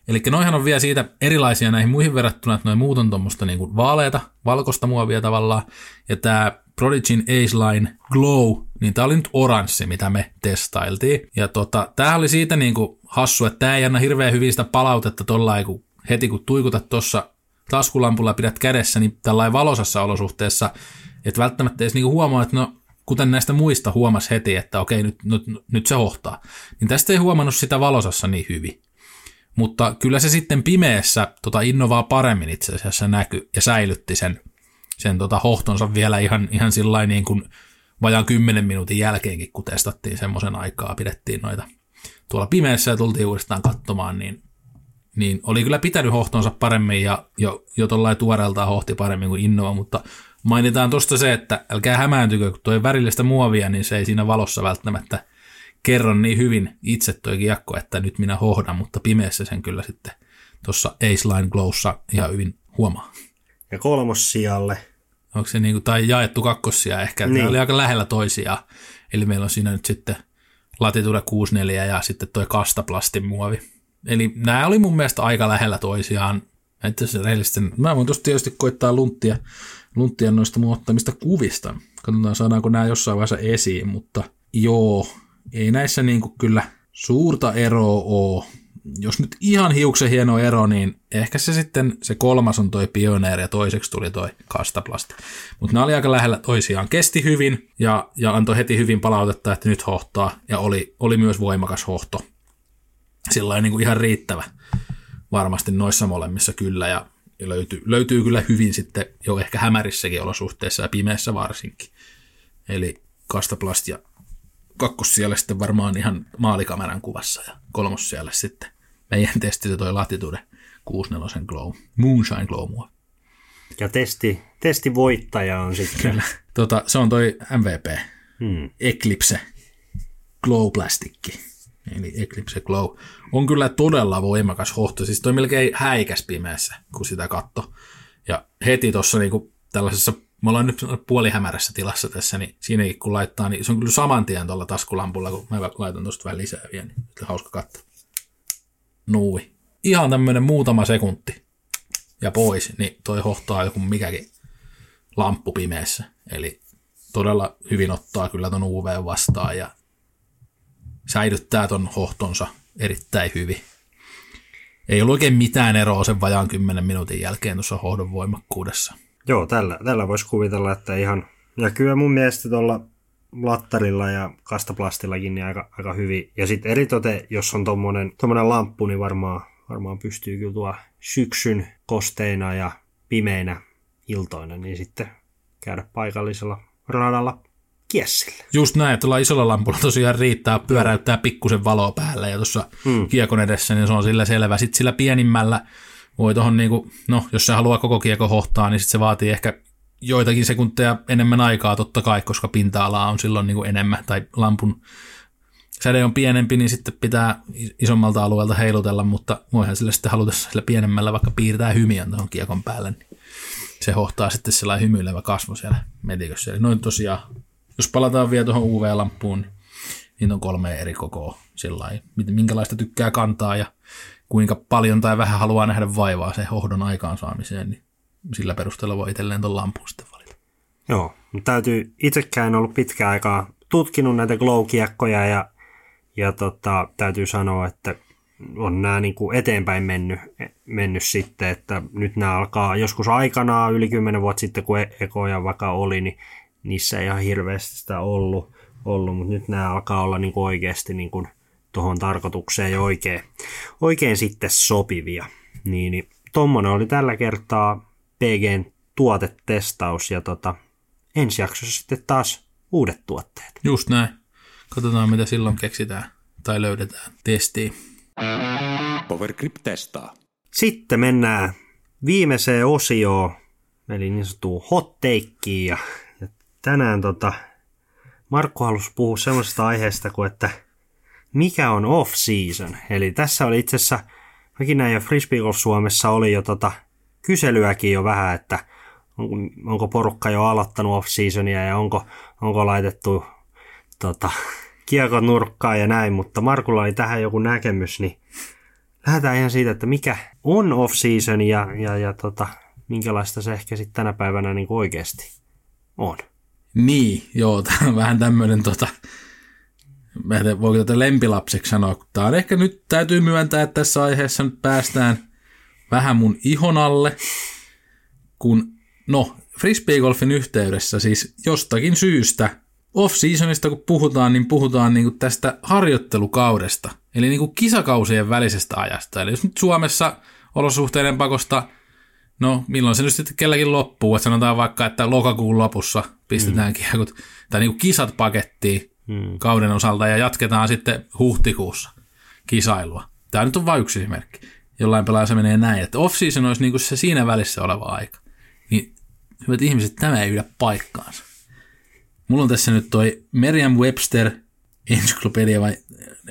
Eli noihan on vielä siitä erilaisia näihin muihin verrattuna, että noin muut on tuommoista niinku vaaleita, valkoista muovia tavallaan. Ja tämä Prodigyn Ace Line Glow, niin tämä oli nyt oranssi, mitä me testailtiin. Ja tota, tämä oli siitä niinku hassu, että tämä ei anna hirveän hyvin sitä palautetta tuolla, kun heti kun tuikutat tuossa taskulampulla pidät kädessä, niin tällainen valosassa olosuhteessa, että välttämättä edes niinku huomaa, että no kuten näistä muista huomas heti, että okei, nyt, nyt, nyt se hohtaa. Niin tästä ei huomannut sitä valosassa niin hyvin. Mutta kyllä se sitten pimeässä tota innovaa paremmin itse asiassa näky ja säilytti sen, sen tota hohtonsa vielä ihan, ihan sillä niin kuin vajaan kymmenen minuutin jälkeenkin, kun testattiin semmoisen aikaa, pidettiin noita tuolla pimeässä ja tultiin uudestaan katsomaan, niin, niin oli kyllä pitänyt hohtonsa paremmin ja jo, jo tuollain tuoreeltaan hohti paremmin kuin Innova, mutta Mainitaan tuosta se, että älkää hämääntykö, kun tuo värillistä muovia, niin se ei siinä valossa välttämättä kerro niin hyvin itse tuo kiekko, että nyt minä hohdan, mutta pimeässä sen kyllä sitten tuossa Ace Line Glowssa ihan hyvin huomaa. Ja kolmossijalle. Onko se niinku, tai jaettu kakkossia ehkä, niin. ne oli aika lähellä toisiaan. Eli meillä on siinä nyt sitten Latitude 64 ja sitten tuo Kastaplastin muovi. Eli nämä oli mun mielestä aika lähellä toisiaan. Että se rehellisesti, mä voin tuosta tietysti koittaa lunttia lunttia noista mun ottamista kuvista. Katsotaan, saadaanko nämä jossain vaiheessa esiin, mutta joo, ei näissä niin kuin kyllä suurta eroa ole. Jos nyt ihan hiuksen hieno ero, niin ehkä se sitten, se kolmas on toi Pioneer ja toiseksi tuli toi Kastaplast. Mutta nämä oli aika lähellä toisiaan. Kesti hyvin ja, ja antoi heti hyvin palautetta, että nyt hohtaa. Ja oli, oli myös voimakas hohto. Sillä niin kuin ihan riittävä varmasti noissa molemmissa kyllä. Ja ja löytyy, löytyy kyllä hyvin sitten jo ehkä hämärissäkin olosuhteissa ja pimeässä varsinkin. Eli Kastaplast ja kakkos siellä sitten varmaan ihan maalikameran kuvassa ja kolmos siellä sitten meidän testi toi Latitude 64 Glow, Moonshine Glow mua. Ja testi, testi voittaja on sitten. Kyllä. Tota, se on toi MVP, hmm. Eclipse Glow Plastikki eli Eclipse Glow, on kyllä todella voimakas hohto. Siis toi melkein häikäs pimeässä, kun sitä katto. Ja heti tuossa niinku tällaisessa, me ollaan nyt puolihämärässä tilassa tässä, niin siinäkin kun laittaa, niin se on kyllä saman tien tuolla taskulampulla, kun mä laitan tuosta vähän lisää vielä, niin hauska katsoa. Nui. Ihan tämmöinen muutama sekunti. ja pois, niin toi hohtaa joku mikäkin lamppu pimeässä. Eli todella hyvin ottaa kyllä ton UV vastaan ja säilyttää ton hohtonsa erittäin hyvin. Ei ollut oikein mitään eroa sen vajaan 10 minuutin jälkeen tuossa hohdon voimakkuudessa. Joo, tällä, tällä voisi kuvitella, että ihan... Ja kyllä mun mielestä tuolla lattarilla ja kastaplastillakin niin aika, aika hyvin. Ja sitten eritote, jos on tommonen, tommonen lamppu, niin varmaan, varmaan pystyy kyllä tuo syksyn kosteina ja pimeinä iltoina, niin sitten käydä paikallisella radalla kiessille. Just näin, että tuolla isolla lampulla tosiaan riittää, pyöräyttää pikkusen valoa päällä ja tuossa hmm. kiekon edessä, niin se on sillä selvä. Sitten sillä pienimmällä voi tuohon, niinku, no jos se haluaa koko kiekko hohtaa, niin sitten se vaatii ehkä joitakin sekunteja enemmän aikaa totta kai, koska pinta-alaa on silloin niinku enemmän, tai lampun säde on pienempi, niin sitten pitää isommalta alueelta heilutella, mutta voihan sille sitten halutessa sillä pienemmällä vaikka piirtää hymiön tuohon kiekon päälle, niin se hohtaa sitten sellainen hymyilevä kasvo siellä metikössä. Eli noin tosiaan, jos palataan vielä tuohon UV-lampuun, niin niitä on kolme eri kokoa sillä minkälaista tykkää kantaa ja kuinka paljon tai vähän haluaa nähdä vaivaa sen hohdon aikaansaamiseen, niin sillä perusteella voi itselleen tuon lampun sitten valita. Joo, mutta täytyy itsekään ollut pitkään aikaa tutkinut näitä glow-kiekkoja ja, ja tota, täytyy sanoa, että on nämä niin kuin eteenpäin mennyt, mennyt sitten, että nyt nämä alkaa joskus aikanaan yli 10 vuotta sitten, kun e- ekoja vaikka oli, niin niissä ei ihan hirveästi sitä ollut, ollut mutta nyt nämä alkaa olla niin kuin oikeasti niin kuin tuohon tarkoitukseen jo oikein, oikein sitten sopivia. Niin, niin tommonen oli tällä kertaa PGn tuotetestaus ja tota, ensi jaksossa sitten taas uudet tuotteet. Just näin. Katsotaan mitä silloin keksitään tai löydetään testiin. Powergrip testaa. Sitten mennään viimeiseen osioon, eli niin sanottuun hot takeen. Ja, ja tänään tota, Markku halusi puhua semmoisesta aiheesta kuin, että mikä on off-season. Eli tässä oli itse asiassa, mäkin näin jo Frisbee Golf Suomessa oli jo tota, kyselyäkin jo vähän, että onko porukka jo aloittanut off-seasonia ja onko, onko laitettu tota, kiekon nurkkaan ja näin, mutta Markulla oli tähän joku näkemys, niin lähdetään ihan siitä, että mikä on off-season ja, ja, ja tota, minkälaista se ehkä sitten tänä päivänä niin oikeasti on. Niin, joo, tämä on vähän tämmöinen, tota, voiko tätä lempilapseksi sanoa, tämä on ehkä nyt täytyy myöntää, että tässä aiheessa nyt päästään vähän mun ihon alle, kun no, frisbeegolfin yhteydessä siis jostakin syystä off-seasonista kun puhutaan, niin puhutaan niin kuin tästä harjoittelukaudesta, eli niin kuin kisakausien välisestä ajasta. Eli jos nyt Suomessa olosuhteiden pakosta, no milloin se nyt sitten kelläkin loppuu, että sanotaan vaikka, että lokakuun lopussa pistetään mm. kiekot, tai niin kuin kisat pakettiin mm. kauden osalta ja jatketaan sitten huhtikuussa kisailua. Tämä nyt on vain yksi esimerkki. Jollain pelaaja se menee näin, että off-season olisi niin kuin se siinä välissä oleva aika. Niin hyvät ihmiset, tämä ei ydä paikkaansa. Mulla on tässä nyt toi Merriam-Webster encyclopedia vai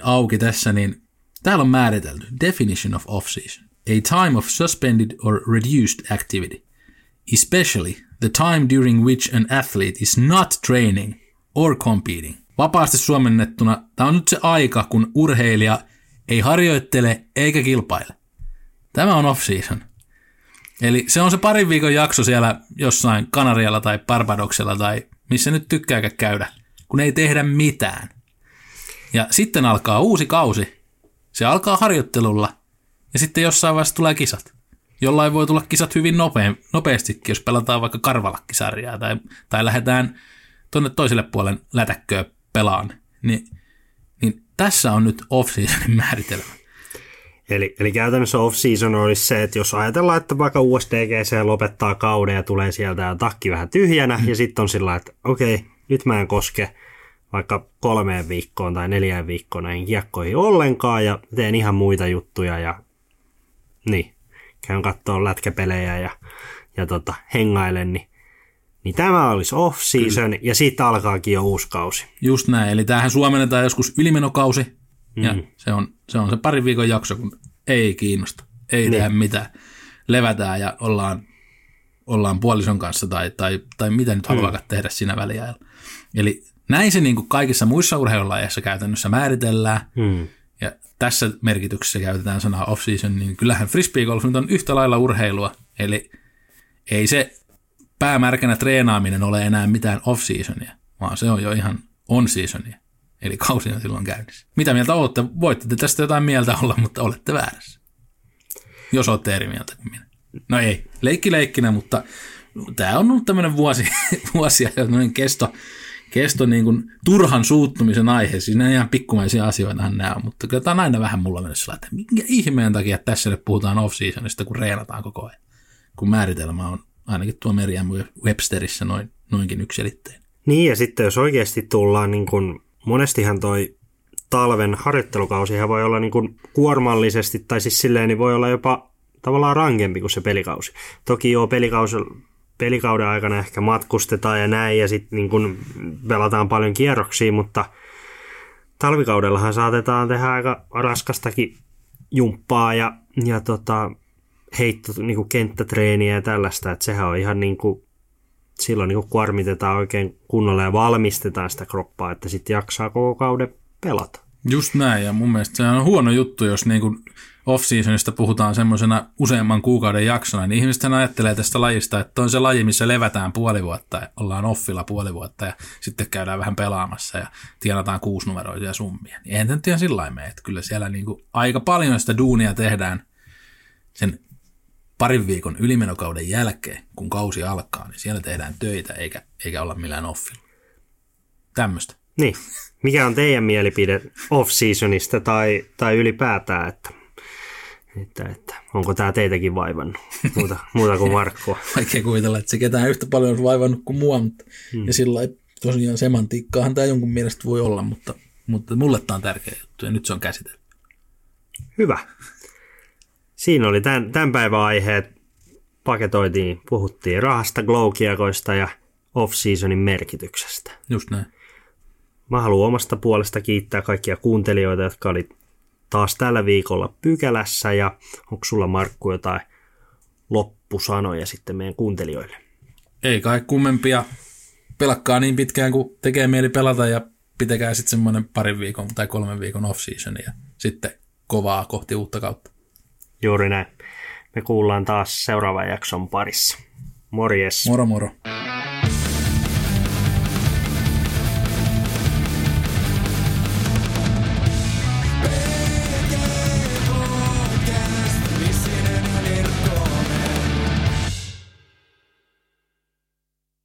auki tässä, niin täällä on määritelty definition of off-season. A time of suspended or reduced activity, especially the time during which an athlete is not training or competing. Vapaasti suomennettuna, tämä on nyt se aika, kun urheilija ei harjoittele eikä kilpaile. Tämä on off-season. Eli se on se parin viikon jakso siellä jossain Kanarialla tai Barbadoksella tai missä nyt tykkääkä käydä, kun ei tehdä mitään. Ja sitten alkaa uusi kausi. Se alkaa harjoittelulla ja sitten jossain vaiheessa tulee kisat. Jollain voi tulla kisat hyvin nopea, nopeastikin, jos pelataan vaikka karvalakkisarjaa tai, tai lähdetään tuonne toiselle puolen lätäkköä pelaan. Niin, niin tässä on nyt off-seasonin määritelmä. Eli, eli käytännössä off-season olisi se, että jos ajatellaan, että vaikka USDGC lopettaa kauden ja tulee sieltä ja takki vähän tyhjänä, mm. ja sitten on sillä että okei, okay, nyt mä en koske vaikka kolmeen viikkoon tai neljään viikkoon näihin kiekkoihin ollenkaan, ja teen ihan muita juttuja, ja niin, käyn katsoa lätkäpelejä ja, ja tota, hengailen, niin niin tämä olisi off-season, Kyllä. ja siitä alkaakin jo uusi kausi. Just näin, eli tämähän suomennetaan joskus ylimenokausi, ja mm. se, on, se on se parin viikon jakso, kun ei kiinnosta, ei niin. tehdä mitään. Levätään ja ollaan, ollaan puolison kanssa tai, tai, tai mitä nyt haluaa mm. tehdä siinä väliajalla. Eli näin se niin kuin kaikissa muissa urheilulajeissa käytännössä määritellään. Mm. Ja tässä merkityksessä käytetään sanaa off-season, niin kyllähän frisbeegolf nyt on yhtä lailla urheilua Eli ei se päämärkänä treenaaminen ole enää mitään off-seasonia, vaan se on jo ihan on-seasonia. Eli kausi on silloin käynnissä. Mitä mieltä olette? Voitte te tästä jotain mieltä olla, mutta olette väärässä. Jos olette eri mieltä kuin minä. No ei, leikki leikkinä, mutta tämä on ollut tämmöinen vuosi, vuosia noin kesto, kesto niin kuin turhan suuttumisen aihe. Siis nämä ihan pikkumaisia asioita nämä on, mutta kyllä tämä on aina vähän mulla mennyt sillä, että minkä ihmeen takia tässä nyt puhutaan off-seasonista, kun reenataan koko ajan. Kun määritelmä on ainakin tuo Merriam Websterissä noin, noinkin yksilitteinen. Niin, ja sitten jos oikeasti tullaan, niin kuin, monestihan toi talven harjoittelukausi voi olla niin kuin kuormallisesti, tai siis silleen, niin voi olla jopa tavallaan rankempi kuin se pelikausi. Toki joo, pelikausi, pelikauden aikana ehkä matkustetaan ja näin, ja sitten niin kun pelataan paljon kierroksia, mutta talvikaudellahan saatetaan tehdä aika raskastakin jumppaa ja, ja tota, heitto, niin kenttätreeniä ja tällaista, että sehän on ihan niin kuin, silloin niin kuormitetaan oikein kunnolla ja valmistetaan sitä kroppaa, että sitten jaksaa koko kauden pelata. Just näin, ja mun mielestä se on huono juttu, jos niin kuin off-seasonista puhutaan semmoisena useamman kuukauden jaksona, niin ihmiset ajattelee tästä lajista, että on se laji, missä levätään puoli vuotta ja ollaan offilla puoli vuotta ja sitten käydään vähän pelaamassa ja tienataan kuusinumeroisia summia. Niin eihän nyt ihan sillä mene, että kyllä siellä niin kuin aika paljon sitä duunia tehdään sen parin viikon ylimenokauden jälkeen, kun kausi alkaa, niin siellä tehdään töitä eikä, eikä olla millään offilla. Tämmöistä. Niin. Mikä on teidän mielipide off-seasonista tai, tai ylipäätään, että että, että onko tämä teitäkin vaivannut, muuta, muuta kuin Markkua. Vaikea kuvitella, että se ketään yhtä paljon on vaivannut kuin mua, mutta, hmm. ja sillä tosiaan semantiikkaahan tämä jonkun mielestä voi olla, mutta, mutta mulle tämä on tärkeä juttu ja nyt se on käsitelty. Hyvä. Siinä oli tämän, tämän päivän aiheet. Paketoitiin, puhuttiin rahasta, glow ja off-seasonin merkityksestä. Just näin. Mä haluan omasta puolesta kiittää kaikkia kuuntelijoita, jotka oli taas tällä viikolla pykälässä ja onko sulla Markku jotain loppusanoja sitten meidän kuuntelijoille? Ei kai kummempia. Pelakkaa niin pitkään kuin tekee mieli pelata ja pitäkää sitten semmoinen parin viikon tai kolmen viikon off-season ja sitten kovaa kohti uutta kautta. Juuri näin. Me kuullaan taas seuraavan jakson parissa. Morjes. Moro moro.